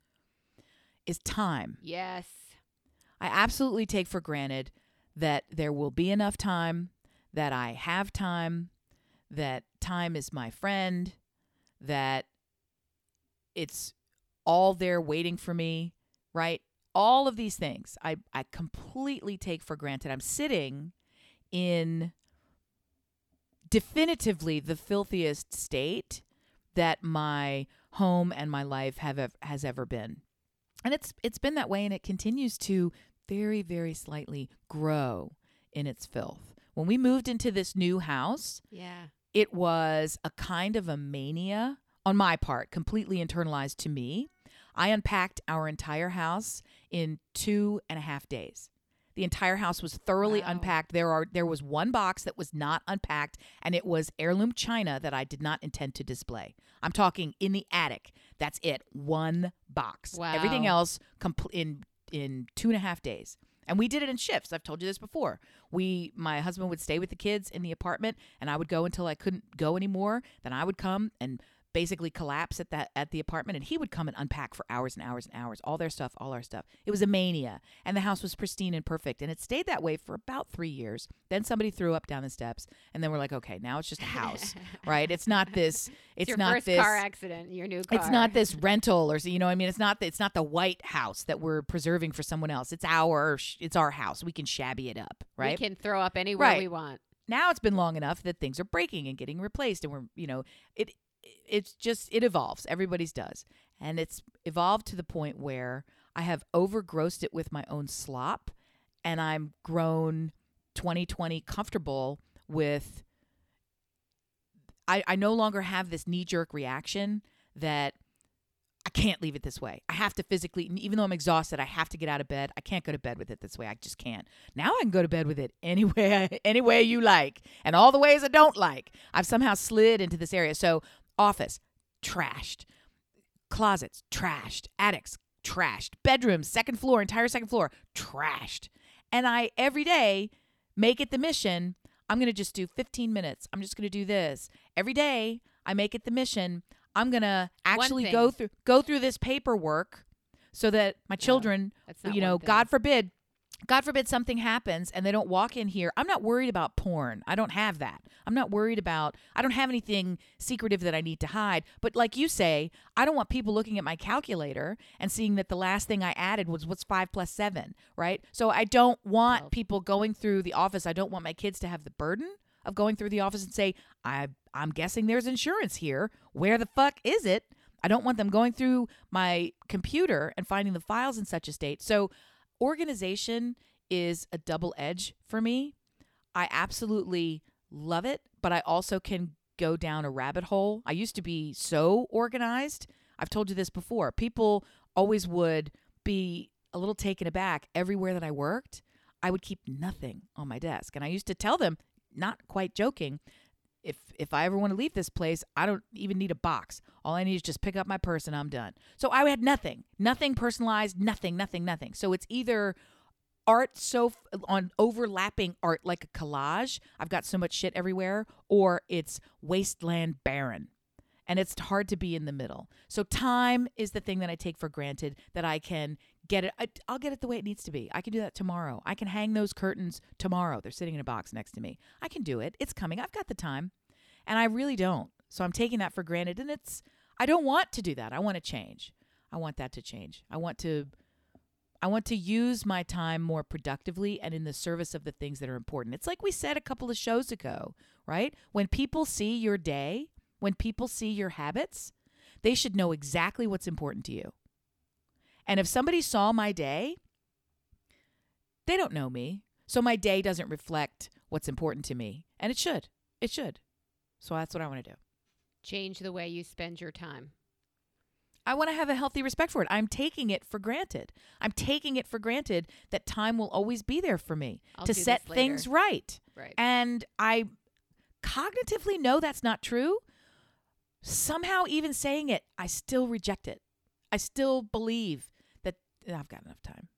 is time yes. I absolutely take for granted that there will be enough time, that I have time, that time is my friend, that it's all there waiting for me, right? All of these things I, I completely take for granted. I'm sitting in definitively the filthiest state that my home and my life have has ever been. And it's it's been that way and it continues to very very slightly grow in its filth. When we moved into this new house, Yeah. it was a kind of a mania on my part, completely internalized to me. I unpacked our entire house in two and a half days. The entire house was thoroughly Wow. unpacked. There are there was one box that was not unpacked, and it was heirloom china that I did not intend to display. I'm talking in the attic. That's it. One box. Everything else compl- in in two and a half days. And we did it in shifts. I've told you this before. We, my husband would stay with the kids in the apartment, and I would go until I couldn't go anymore. Then I would come and basically collapse at that at the apartment, and he would come and unpack for hours and hours and hours, all their stuff, all our stuff. It was a mania, and the house was pristine and perfect, and it stayed that way for about three years. Then somebody threw up down the steps, and then we're like, okay, now it's just a house, [laughs] right? It's not this. It's, It's, not this. car accident. Your new car. It's not this [laughs] rental or so you know I mean it's not the, it's not the white house that we're preserving for someone else. It's our it's our house. We can shabby it up, right? We can throw up anywhere Right. we want. now it's been long enough that things are breaking and getting replaced and we're you know it it's just it evolves. Everybody's does. And it's evolved to the point where I have overgrossed it with my own slop and I'm grown 2020 comfortable with I, I no longer have this knee jerk reaction that I can't leave it this way. I have to physically, even though I'm exhausted, I have to get out of bed. I can't go to bed with it this way. I just can't. Now I can go to bed with it any [laughs] way, any way you like, and all the ways I don't like. I've somehow slid into this area. So, office, trashed. Closets, trashed. Attics, trashed. Bedrooms, second floor, entire second floor, trashed. And I, every day, make it the mission. I'm going to just do 15 minutes. I'm just going to do this. Every day, I make it the mission. I'm going to actually go through go through this paperwork so that my children, not you know. God forbid, God forbid something happens and they don't walk in here. I'm not worried about porn. I don't have that. I'm not worried about I don't have anything secretive that I need to hide. But like you say, I don't want people looking at my calculator and seeing that the last thing I added was what's 5 plus 7, right? So I don't want people going through the office. I don't want my kids to have the burden of going through the office and say, "I I'm guessing there's insurance here. Where the fuck is it?" I don't want them going through my computer and finding the files in such a state. So organization is a double edge for me. I absolutely love it, but I also can go down a rabbit hole. I used to be so organized. I've told you this before. People always would be a little taken aback everywhere that I worked. I would keep nothing on my desk. And I used to tell them, not quite joking, if if I ever want to leave this place, I don't even need a box. All I need is just pick up my purse and I'm done. So I had nothing, nothing personalized, nothing, nothing, nothing. So it's either art so f- on overlapping art like a collage. I've got so much shit everywhere, or it's wasteland barren. And it's hard to be in the middle. So time is the thing that I take for granted that I can get it. I, I'll get it the way it needs to be. I can do that tomorrow. I can hang those curtains tomorrow. They're sitting in a box next to me. I can do it. It's coming. I've got the time. And I really don't. So I'm taking that for granted. And it's, I don't want to do that. I want to change. I want that to change. I want to I want to use my time more productively and in the service of the things that are important. It's like we said a couple of shows ago, right? When people see your day, when people see your habits, they should know exactly what's important to you. And if somebody saw my day, they don't know me. So my day doesn't reflect what's important to me. And it should. It should. So that's what I want to do. Change the way you spend your time. I want to have a healthy respect for it. I'm taking it for granted. I'm taking it for granted that time will always be there for me I'll to set things right. Right. And I cognitively know that's not true. Somehow, even saying it, I still reject it. I still believe that I've got enough time.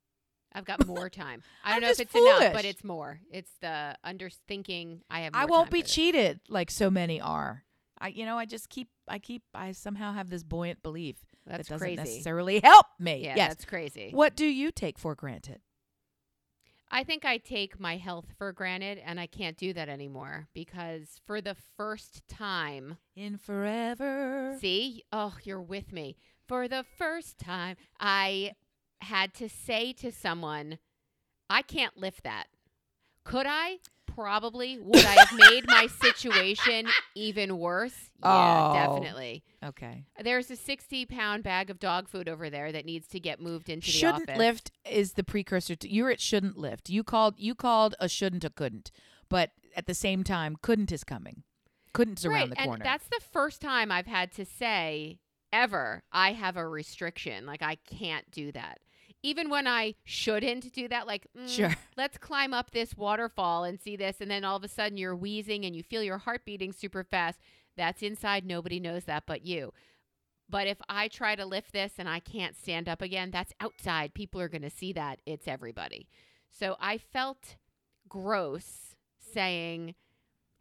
I've got [laughs] more time. I don't know if it's enough, but it's more. It's the underthinking. I have. I won't be cheated like so many are. I, you know, I just keep, I keep, I somehow have this buoyant belief That's that doesn't crazy. necessarily help me. Yeah, yes. that's crazy. What do you take for granted? I think I take my health for granted, and I can't do that anymore because for the first time, In forever. see, oh, you're with me. For the first time, I had to say to someone, I can't lift that. Could I? Probably. Would I have made my situation even worse? [laughs] Yeah, Oh. definitely. Okay. There's a 60 pound bag of dog food over there that needs to get moved into the shouldn't office. lift is the precursor to you're at shouldn't lift. You called you called a shouldn't a couldn't, but at the same time, couldn't is coming. Couldn't around right, the and corner. that's the first time I've had to say ever I have a restriction. Like I can't do that. Even when I shouldn't do that, like mm, Sure. [laughs] let's climb up this waterfall and see this, and then all of a sudden you're wheezing and you feel your heart beating super fast. That's inside. Nobody knows that but you. But if I try to lift this and I can't stand up again, that's outside. People are going to see that. It's everybody. So I felt gross saying,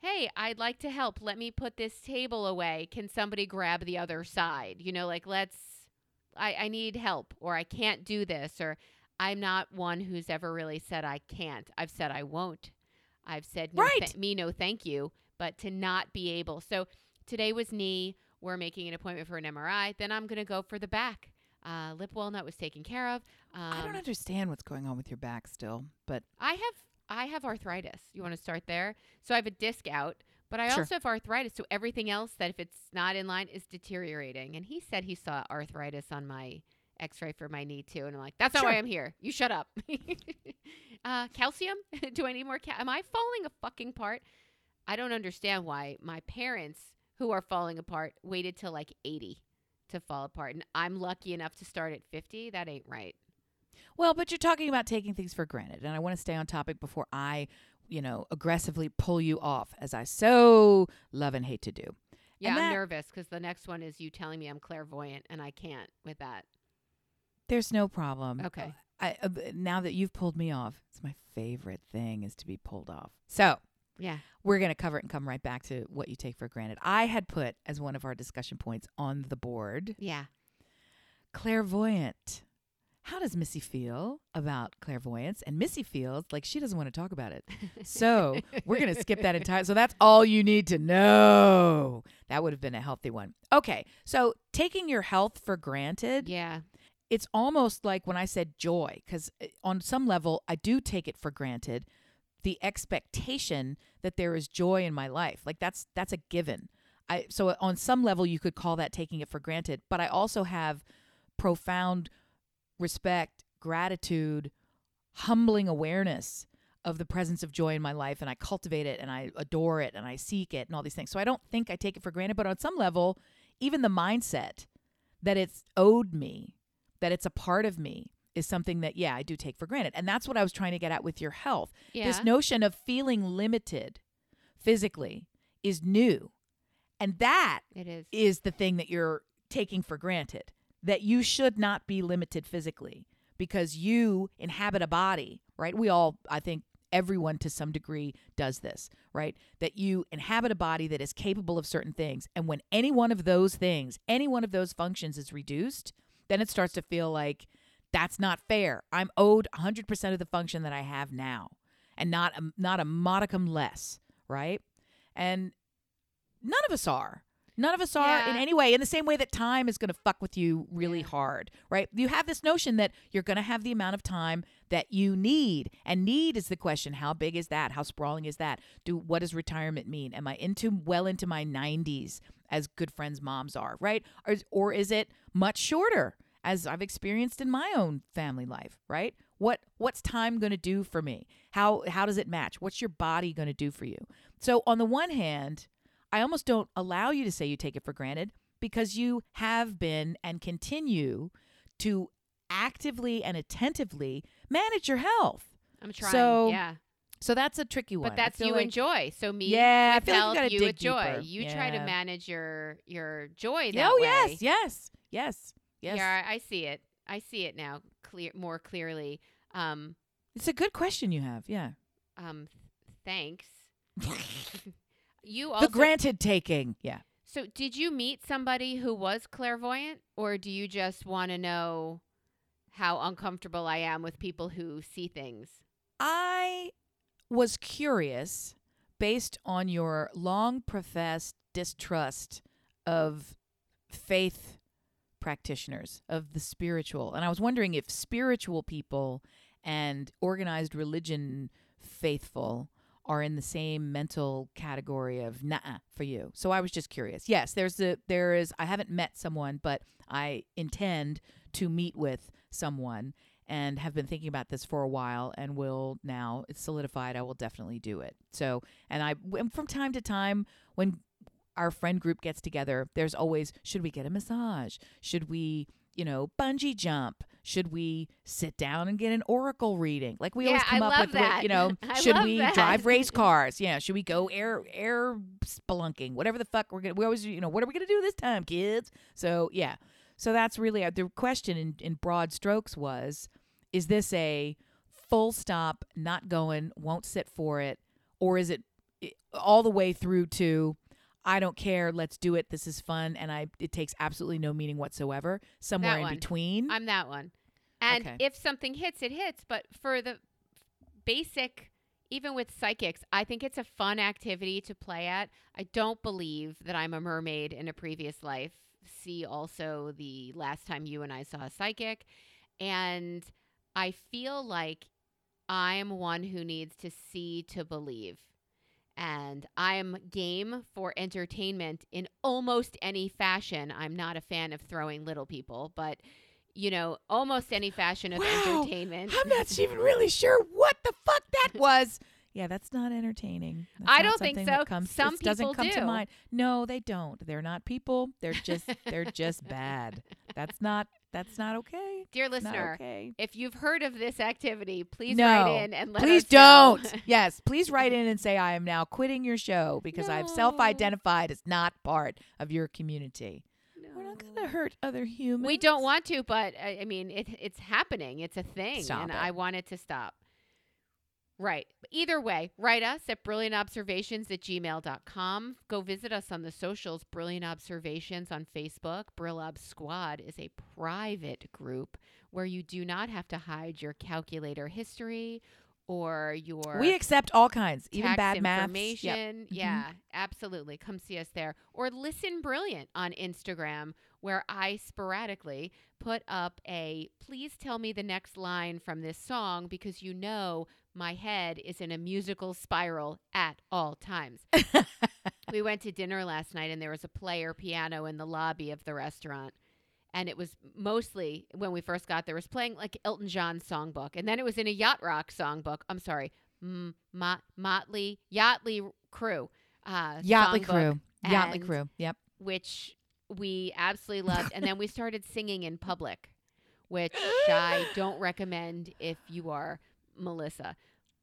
Hey, I'd like to help. Let me put this table away. Can somebody grab the other side? You know, like, let's, I, I need help, or I can't do this, or I'm not one who's ever really said I can't. I've said I won't. I've said no, Right. th- me no thank you, but to not be able. So today was knee. We're making an appointment for an MRI. Then I'm going to go for the back. Uh, lip walnut was taken care of. Um, I don't understand what's going on with your back still, but I have I have arthritis. You want to start there? So I have a disc out, but I Sure. also have arthritis. So everything else that if it's not in line is deteriorating. And he said he saw arthritis on my X-ray for my knee too, and I'm like, that's not why I'm here. You shut up. [laughs] uh, calcium? [laughs] Do I need more? Ca- Am I falling a fucking apart? I don't understand why my parents, who are falling apart, waited till like 80 to fall apart, and I'm lucky enough to start at 50. That ain't right. well, but you're talking about taking things for granted, and I want to stay on topic before I, you know, aggressively pull you off, as I so love and hate to do. Yeah, And I'm nervous because the next one is you telling me I'm clairvoyant, and I can't with that. There's no problem. Okay. I uh, now that you've pulled me off, it's my favorite thing is to be pulled off. So Yeah. we're going to cover it and come right back to what you take for granted. I had put as one of our discussion points on the board Yeah. clairvoyant. How does Missy feel about clairvoyance? And Missy feels like she doesn't want to talk about it. [laughs] So we're going to skip that entire. So that's all you need to know. That would have been a healthy one. Okay. So taking your health for granted Yeah. it's almost like when I said joy, because uh, on some level, I do take it for granted the expectation that there is joy in my life. Like that's that's a given. I so on some level you could call that taking it for granted, but I also have profound respect, gratitude, humbling awareness of the presence of joy in my life and I cultivate it and I adore it and I seek it and all these things. So I don't think I take it for granted, but on some level, even the mindset that it's owed me, that it's a part of me is something that yeah, I do take for granted. And that's what I was trying to get at with your health. Yeah. This notion of feeling limited physically is new. And that it is. is the thing that you're taking for granted that you should not be limited physically because you inhabit a body, right? We all, I think, everyone to some degree does this, right? That you inhabit a body that is capable of certain things. And when any one of those things, any one of those functions is reduced, then it starts to feel like that's not fair. I'm owed 100% of the function that I have now and not a, not a modicum less, right? And none of us are. None of us are in any way, in the same way that time is going to fuck with you really Yeah. hard, right? You have this notion that you're going to have the amount of time that you need. And need is the question how big is that? How sprawling is that? Do What does retirement mean? Am I into well into my 90s, as good friends' moms are, right? Or, or is it much shorter, as I've experienced in my own family life, right? What what's time going to do for me? How how does it match? What's your body going to do for you? So on the one hand, I almost don't allow you to say you take it for granted because you have been and continue to actively and attentively manage your health. I'm trying. so, yeah. So that's a tricky one. But that's you like- enjoy. So me Yeah, I feel like you you dig with joy. deeper. You try to manage your your joy that Oh way. yes, yes, yes, yes. Yeah, I I see it. I see it now clear more clearly. Um It's a good question you have. Yeah. um thanks. [laughs] [laughs] you also the granted taking. Yeah. So, did you meet somebody who was clairvoyant, or do you just want to know how uncomfortable I am with people who see things? I was curious based on your long professed distrust of faith practitioners, of the spiritual. And I was wondering if spiritual people and organized religion faithful are in the same mental category of nah for you. So I was just curious. Yes, there's a there is I haven't met someone, but I intend to meet with someone and have been thinking about this for a while and will now it's solidified I will definitely do it. So, and I from time to time when our friend group gets together, there's always should we get a massage? Should we, you know, bungee jump? Should we sit down and get an oracle reading? Like we Yeah, always come I up with, that. you know, [laughs] should we that. drive race cars? Yeah, should we go air air spelunking? Whatever the fuck we're gonna, we always, you know, what are we gonna do this time, kids? So yeah, so that's really uh, the question in in broad strokes was, is this a full stop, not going, won't sit for it, or is it all the way through to I don't care, let's do it, this is fun, and I it takes absolutely no meaning whatsoever. Somewhere in between. I'm that one. And Okay. if something hits, it hits. But for the basic, even with psychics, I think it's a fun activity to play at. I don't believe that I'm a mermaid in a previous life. See also the last time you and I saw a psychic. And I feel like I'm one who needs to see to believe. And I'm game for entertainment in almost any fashion. I'm not a fan of throwing little people, but you know, almost any fashion of Wow. entertainment. I'm not [laughs] even really sure what the fuck that was. Yeah, that's not entertaining. That's I not don't think something that so. Comes, Some it doesn't people come to mind. No, they don't. They're not people. They're just they're just [laughs] bad. That's not that's not okay. Dear listener, okay. if you've heard of this activity, please No. write in and let Please us know. don't. [laughs] yes, please write in and say I am now quitting your show because I've self-identified as not part of your community. We're not going to hurt other humans. We don't want to, but I, I mean, it, it's happening. It's a thing, Stop and it. I want it to stop. Right. Either way, write us at brilliantobservations at gmail.com. Go visit us on the socials, Brilliant Observations on Facebook. Brillob Squad is a private group where you do not have to hide your calculator history or your We accept all kinds, even bad maths. Yep. information. Mm-hmm. Yeah, absolutely. Come see us there. Or listen brilliant on Instagram, where I sporadically put up a please tell me the next line from this song because you know my head is in a musical spiral at all times. [laughs] we went to dinner last night and there was a player piano in the lobby of the restaurant. And it was mostly when we first got there, was playing like Elton John songbook. And then it was in a yacht rock songbook. I'm sorry, mm, Mot- Motley Yachtly Crew. Uh, Yachtly crew. Yachtly crew. Yep. which we absolutely loved. and then we [laughs] started singing in public, which [laughs] I don't recommend if you are Melissa.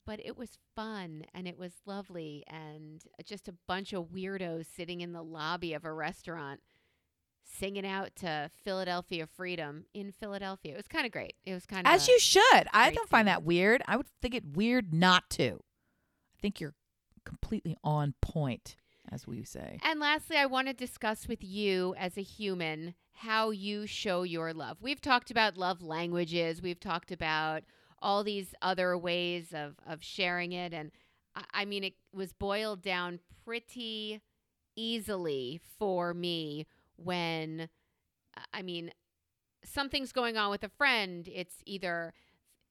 But it was fun and it was lovely and just a bunch of weirdos sitting in the lobby of a restaurant singing out to Philadelphia Freedom in Philadelphia. It was kind of great. It was kind of As you should. I don't find that weird. I would think it weird not to. I think you're completely on point, as we say. And lastly, I want to discuss with you as a human how you show your love. We've talked about love languages, we've talked about all these other ways of, of sharing it. And I, mean, it was boiled down pretty easily for me when, I mean, something's going on with a friend. It's either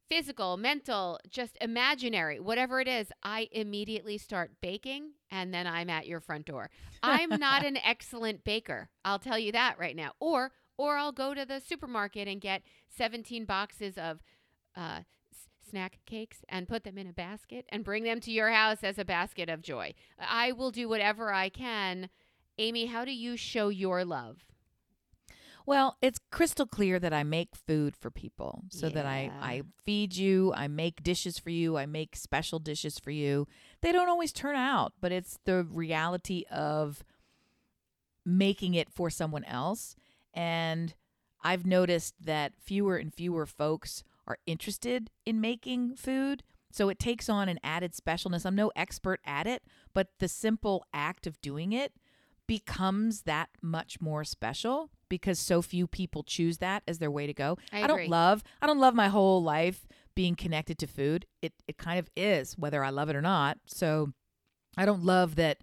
physical, mental, just imaginary, whatever it is, I immediately start baking and then I'm at your front door. I'm not an [laughs] excellent baker. I'll tell you that right now. Or or I'll go to the supermarket and get 17 boxes of uh, snack cakes and put them in a basket and bring them to your house as a basket of joy. I will do whatever I can. Amy, how do you show your love? Well, it's crystal clear that I make food for people so that I, I feed you, I make dishes for you, I make special dishes for you. They don't always turn out, but it's the reality of making it for someone else. And I've noticed that fewer and fewer folks are interested in making food. So it takes on an added specialness. I'm no expert at it, but the simple act of doing it becomes that much more special because so few people choose that as their way to go. I don't love I don't love my whole life being connected to food. It it kind of is whether I love it or not. So I don't love that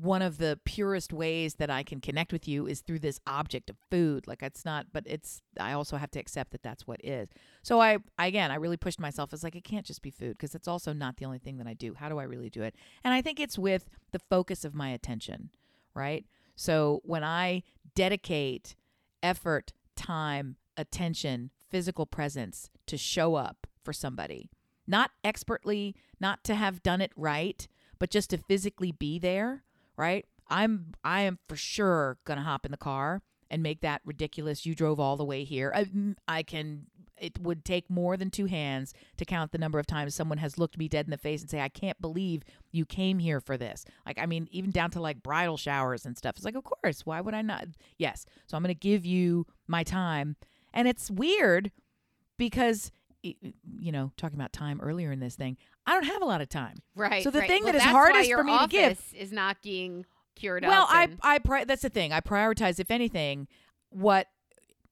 one of the purest ways that I can connect with you is through this object of food. Like it's not, but it's. I also have to accept that that's what is. So I, again, I really pushed myself. It's like it can't just be food because it's also not the only thing that I do. How do I really do it? And I think it's with the focus of my attention, right? So when I dedicate effort, time, attention, physical presence to show up for somebody, not expertly, not to have done it right, but just to physically be there, right? I'm I am for sure going to hop in the car and make that ridiculous you drove all the way here. I, mm, I can it would take more than two hands to count the number of times someone has looked me dead in the face and say, I can't believe you came here for this. Like, I mean, even down to like bridal showers and stuff. It's like, of course, why would I not? Yes. So I'm going to give you my time. And it's weird because, you know, talking about time earlier in this thing, I don't have a lot of time. Right. So the right. thing well, that is hardest for me to give- is not being cured Well, up. I, and- I, pri- that's the thing. I prioritize, if anything, what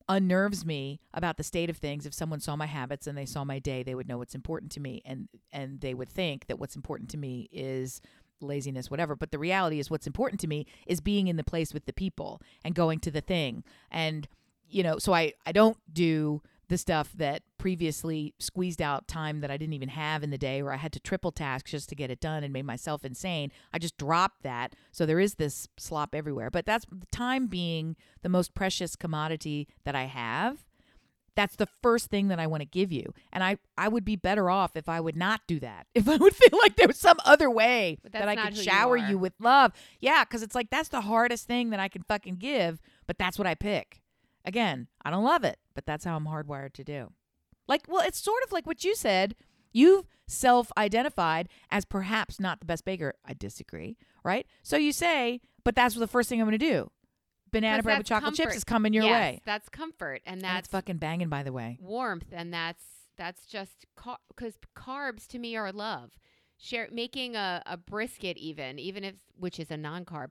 unnerves me about the state of things if someone saw my habits and they saw my day they would know what's important to me and and they would think that what's important to me is laziness whatever but the reality is what's important to me is being in the place with the people and going to the thing and you know so i i don't do the stuff that previously squeezed out time that I didn't even have in the day where I had to triple task just to get it done and made myself insane. I just dropped that. So there is this slop everywhere. But that's time being the most precious commodity that I have. That's the first thing that I want to give you. And I, I would be better off if I would not do that. [laughs] If I would feel like there was some other way that I could who you shower you with love. Yeah, because it's like that's the hardest thing that I can fucking give, but that's what I pick. Again, I don't love it, but that's how I'm hardwired to do. Like, well, it's sort of like what you said. You've self identified as perhaps not the best baker. I disagree, right? So you say, but that's the first thing I'm going to do. Banana bread with chocolate chips is coming your yes, way. That's comfort, and And that's it's fucking banging, by the way. warmth, and that's that's just because carbs to me are love. Share making a, a brisket, even even if which is a non carb,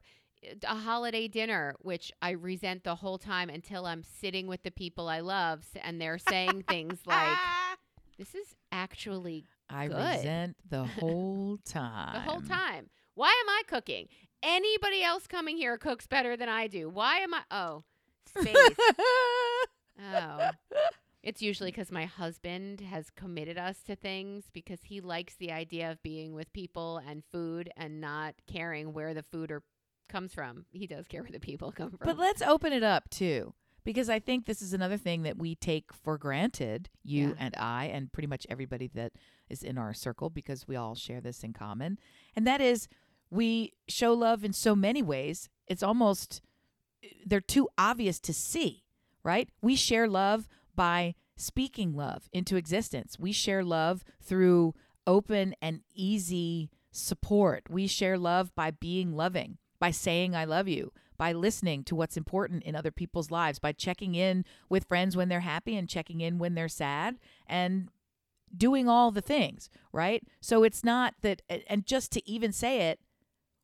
a holiday dinner, which I resent the whole time until I'm sitting with the people I love, and they're saying things like, [laughs] "This is actually I good. resent the whole time. [laughs] the whole time. Why am I cooking? Anybody else coming here cooks better than I do. Why am I? Oh, space. [laughs] oh. It's usually because my husband has committed us to things because he likes the idea of being with people and food and not caring where the food or comes from. He does care where the people come from. But let's open it up too, because I think this is another thing that we take for granted, you Yeah. and I, and pretty much everybody that is in our circle, because we all share this in common. And that is, we show love in so many ways. It's almost, they're too obvious to see, right? We share love by speaking love into existence. We share love through open and easy support. We share love by being loving, by saying I love you, by listening to what's important in other people's lives, by checking in with friends when they're happy and checking in when they're sad and doing all the things, right? So it's not that and just to even say it,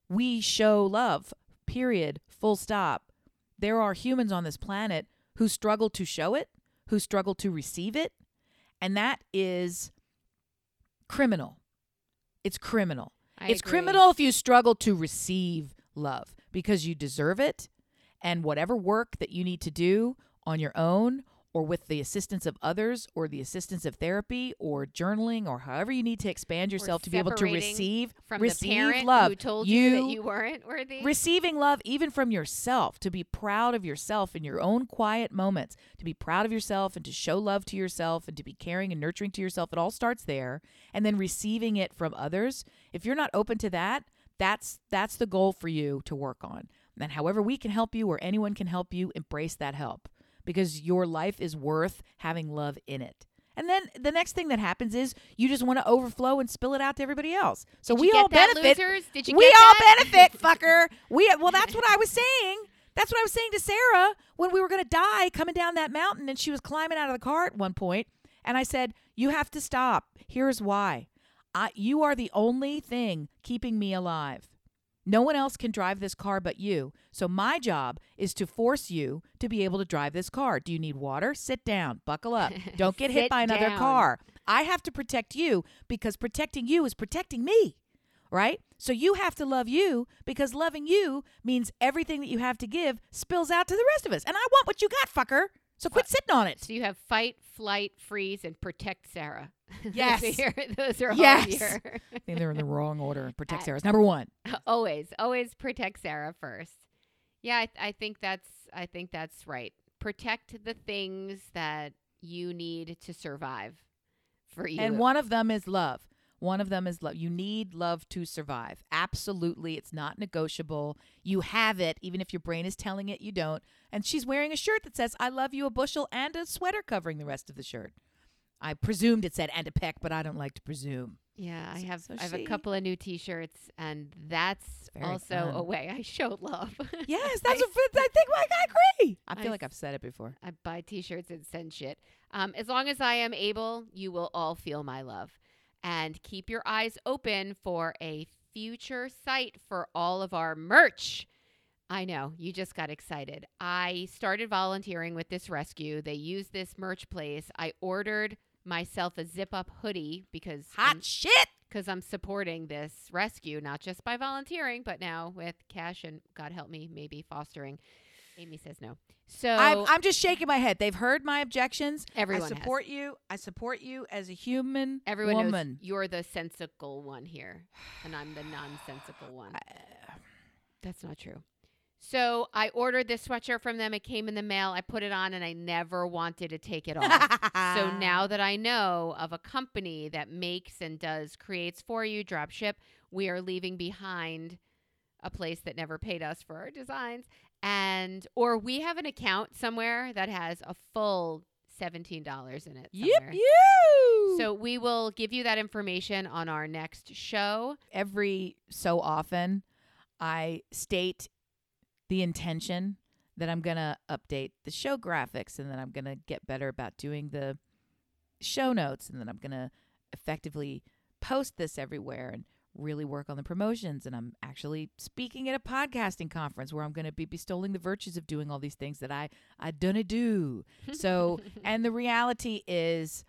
we show love. Period. Full stop. There are humans on this planet who struggle to show it, who struggle to receive it, and that is criminal. It's criminal. I it's agree. criminal if you struggle to receive love because you deserve it. And whatever work that you need to do on your own or with the assistance of others or the assistance of therapy or journaling or however you need to expand yourself to be able to receive from receive love. who told you, that you weren't worthy. receiving love even from yourself to be proud of yourself in your own quiet moments to be proud of yourself and to show love to yourself and to be caring and nurturing to yourself it all starts there and then receiving it from others if you're not open to that that's that's the goal for you to work on and however we can help you or anyone can help you embrace that help because your life is worth having love in it and then the next thing that happens is you just want to overflow and spill it out to everybody else. So Did we all that, benefit losers? Did you we all that? benefit, [laughs] fucker. We well, that's what I was [laughs] saying. That's what I was saying to Sarah when we were going to die coming down that mountain, and she was climbing out of the car at one point, and I said, "You have to stop. Here's why. I, you are the only thing keeping me alive. No one else can drive this car but you. So my job is to force you to be able to drive this car. Do you need water? Sit down. Buckle up. [laughs] Don't get hit by another down. car. I have to protect you because protecting you is protecting me." Right? So you have to love you because loving you means everything that you have to give spills out to the rest of us. And I want what you got, fucker. So quit sitting on it. So you have fight, flight, freeze, and protect Sarah. [laughs] Yes. Those are- Those are all Yes. your I think they're in the wrong order. [laughs] Protect Sarah's number one. [laughs] always, always protect Sarah first. Yeah, I, I think that's I think that's right. Protect the things that you need to survive for you. And one of them is love. One of them is love. You need love to survive. Absolutely. It's not negotiable. You have it, even if your brain is telling it you don't. And she's wearing a shirt that says, I love you, a bushel, and a sweater covering the rest of the shirt. I presumed it said and a peck, but I don't like to presume. yeah, I have so I have a couple of new T-shirts, and that's also fun. a way I show love. [laughs] Yes, that's I, a, I think like I agree. I I feel like I've said it before. I buy T-shirts and send shit. Um, as long as I am able, you will all feel my love, and keep your eyes open for a future site for all of our merch. I know, you just got excited. I started volunteering with this rescue. They use this merch place. I ordered myself a zip up hoodie because I'm, Hot shit. because I'm supporting this rescue, not just by volunteering, but now with cash and God help me, maybe fostering. Amy says no. So I'm, I'm just shaking my head. They've heard my objections. everyone I has. support you. I support you as a human Everyone woman. knows you're the sensical one here, and I'm the nonsensical one. That's not true. So I ordered this sweatshirt from them. It came in the mail. I put it on, and I never wanted to take it off. so [laughs] now that I know of a company that makes and does creates for you, drop ship, we are leaving behind a place that never paid us for our designs, and or we have an account somewhere that has a full seventeen dollars in it. Yep, you. So we will give you that information on our next show. every so often, I state the intention that I'm gonna update the show graphics, and then I'm gonna get better about doing the show notes, and then I'm gonna effectively post this everywhere and really work on the promotions. And I'm actually speaking at a podcasting conference where I'm going to be bestowing the virtues of doing all these things that I I don't do. [laughs] So, and the reality is,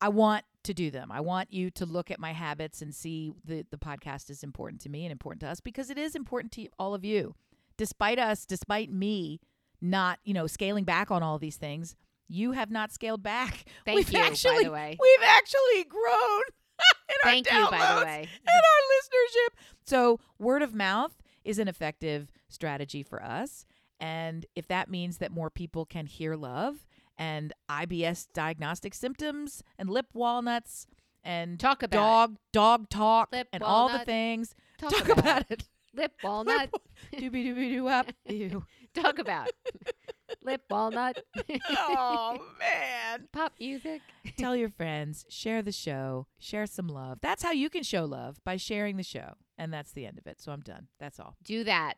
I want to do them. I want you to look at my habits and see that the podcast is important to me and important to us because it is important to all of you. Despite us, despite me not, you know, scaling back on all these things, you have not scaled back. Thank We've you, by actually, the way. We've actually grown [laughs] Thank you, by the way. and our listenership. So, word of mouth is an effective strategy for us. And if that means that more people can hear love and IBS diagnostic symptoms and lip walnuts and Talk about dog dog talk Lip and all the things. Talk, talk about, about it. it. Lip [laughs] walnut. Doobie doobie doo up. Ew. Talk about [laughs] lip walnut. Oh [laughs] man. Pop music. Tell your [laughs] friends, share the show, share some love. That's how you can show love by sharing the show. And that's the end of it. So I'm done. That's all. Do that.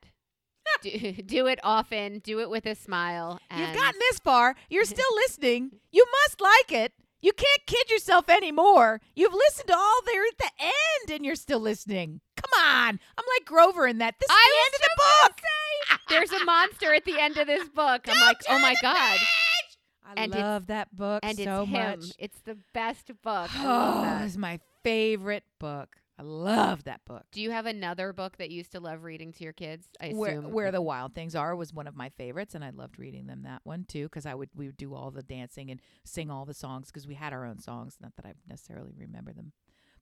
do, [laughs] do it often. Do it with a smile. And You've gotten this far. You're still listening. You must like it. You can't kid yourself anymore. You've listened to all there at the end and you're still listening. Come on. I'm like Grover in that. This is I the end of the book. There's a [laughs] monster at the end of this book. I'm like, oh my god. page! I And love that book And so it's him. much. It's the best book. Oh, [sighs] it's my favorite book. I love that book. Do you have another book that you used to love reading to your kids? I assume. Where, where the wild things are was one of my favorites, and I loved reading them that one too because I would we would do all the dancing and sing all the songs because we had our own songs. Not that I necessarily remember them,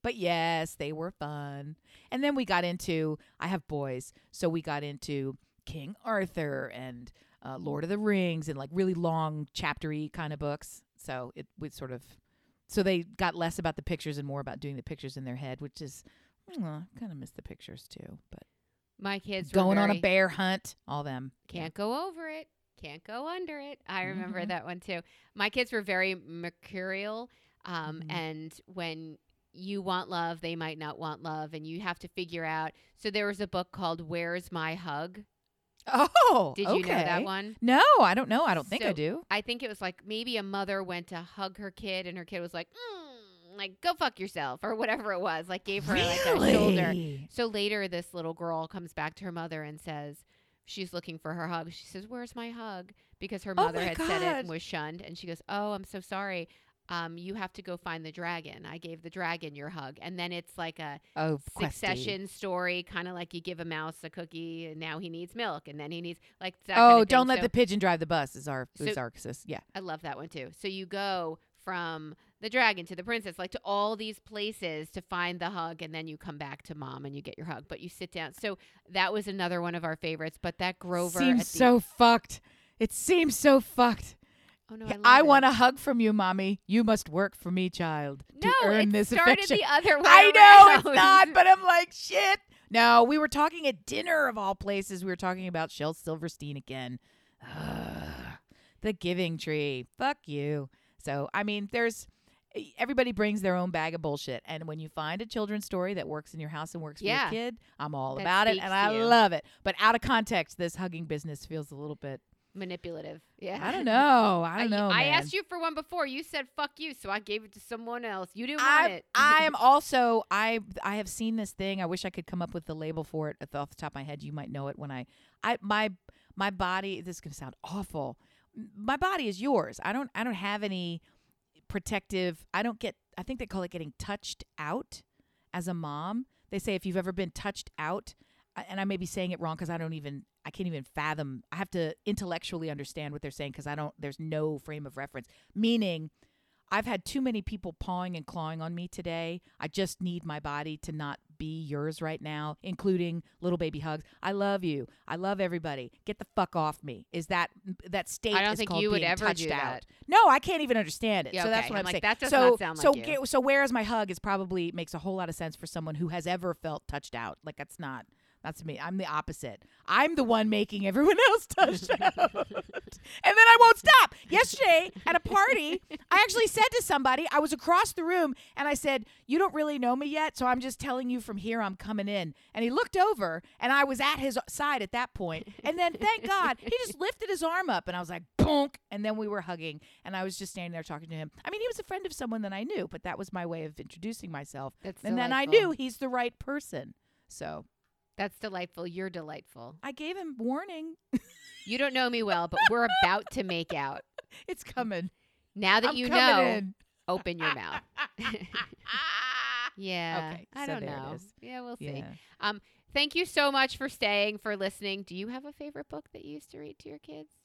but yes, they were fun. And then we got into I have boys, so we got into King Arthur and uh, Lord of the Rings and like really long chaptery kind of books. So it would sort of so they got less about the pictures and more about doing the pictures in their head, which is. Uh, kind of miss the pictures too, but my kids were going on a bear hunt, all them. Can't go over it. Can't go under it. I remember Mhm. that one too. My kids were very mercurial. Um, Mhm. And when you want love, they might not want love. And you have to figure out. So there was a book called Where's My Hug? Oh, Did you know that one? No, I don't know. I don't think I do. I think it was like maybe a mother went to hug her kid and her kid was like, mm, like, go fuck yourself or whatever it was. Like, gave her like a shoulder. So later, this little girl comes back to her mother and says, she's looking for her hug. She says, Where's my hug? Because her Oh mother my had said it and was shunned. And she goes, Oh, I'm so sorry. Um, you have to go find the dragon. I gave the dragon your hug, and then it's like a Oh, succession story, kind of like you give a mouse a cookie, and now he needs milk, and then he needs like Oh, don't let So the pigeon drive the bus. Is our So- is our yeah. I love that one too. So you go from the dragon to the princess, like to all these places to find the hug, and then you come back to mom and you get your hug. But you sit down. So that was another one of our favorites. But that Grover seems at the, so fucked. It seems so fucked. Oh no, I, I, want a hug from you, mommy. You must work for me, child, to No, earn it this started affection. the [laughs] other way. I know it's not, [laughs] but I'm like shit. No, we were talking at dinner of all places. We were talking about Shel Silverstein again. Ugh. the Giving Tree. Fuck you. So I mean, there's everybody brings their own bag of bullshit, and when you find a children's story that works in your house and works Yeah. for your kid, I'm all That about it, and I you. love it. But out of context, this hugging business feels a little bit. Manipulative. Yeah, I don't [laughs] know. I don't know. I asked you for one before. You said "fuck you," so I gave it to someone else. You didn't want I, it. I am [laughs] also I I have seen this thing. I wish I could come up with the label for it at the, off the top of my head. You might know it when I I my my body. This is gonna sound awful. My body is yours. I don't I don't have any protective. I don't get. I think they call it getting touched out as a mom. They say if you've ever been touched out, and I may be saying it wrong because I don't even I can't even fathom. I have to intellectually understand what they're saying because I don't. There's no frame of reference. Meaning, I've had too many people pawing and clawing on me today. I just need my body to not be yours right now, including little baby hugs. I love you. I love everybody. Get the fuck off me. Is that that state? I don't is think called you would ever touched do out. that. No, I can't even understand it. Yeah, so that's what I'm I'm, like, saying. that does so, not sound so like you. so where is my hug is probably makes a whole lot of sense for someone who has ever felt touched out. Like that's not. That's me. I'm the opposite. I'm the one making everyone [laughs] else touch [laughs] out. and then I won't stop. Yesterday at a party, I actually said to somebody, I was across the room and I said, You don't really know me yet, so I'm just telling you from here I'm coming in. And he looked over and I was at his side at that point. And then thank God, he just lifted his arm up and I was like, bonk. And then we were hugging and I was just standing there talking to him. I mean, he was a friend of someone that I knew, but that was my way of introducing myself. That's and then I knew he's the right person. So That's delightful. You're delightful. I gave him warning. You don't know me well, but we're about to make out. [laughs] It's coming. Now that I'm you know, in. open your mouth. [laughs] [laughs] yeah. Okay, I so don't know. Yeah, we'll see. Yeah. Um, thank you so much for staying, for listening. Do you have a favorite book that you used to read to your kids?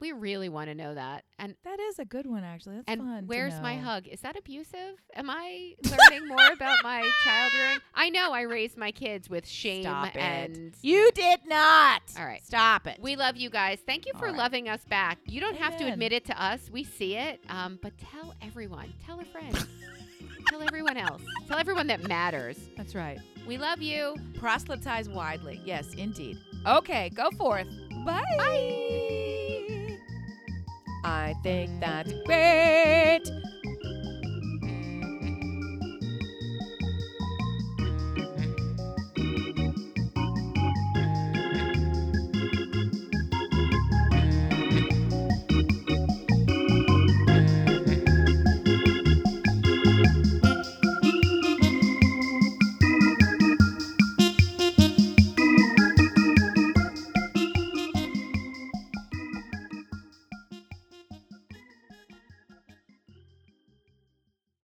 We really want to know that. And That is a good one, actually. That's and fun. where's my hug? Is that abusive? Am I [laughs] learning more about my child rearing? I know I raised my kids with shame Stop it. and You did not. All right. Stop it. we love you guys. Thank you for right. loving us back. You don't have to admit it to us. We see it. Um, but tell everyone. Tell a friend. [laughs] tell everyone else. Tell everyone that matters. That's right. We love you. Proselytize widely. Yes, indeed. Okay, go forth. Bye. Bye. I think that's great.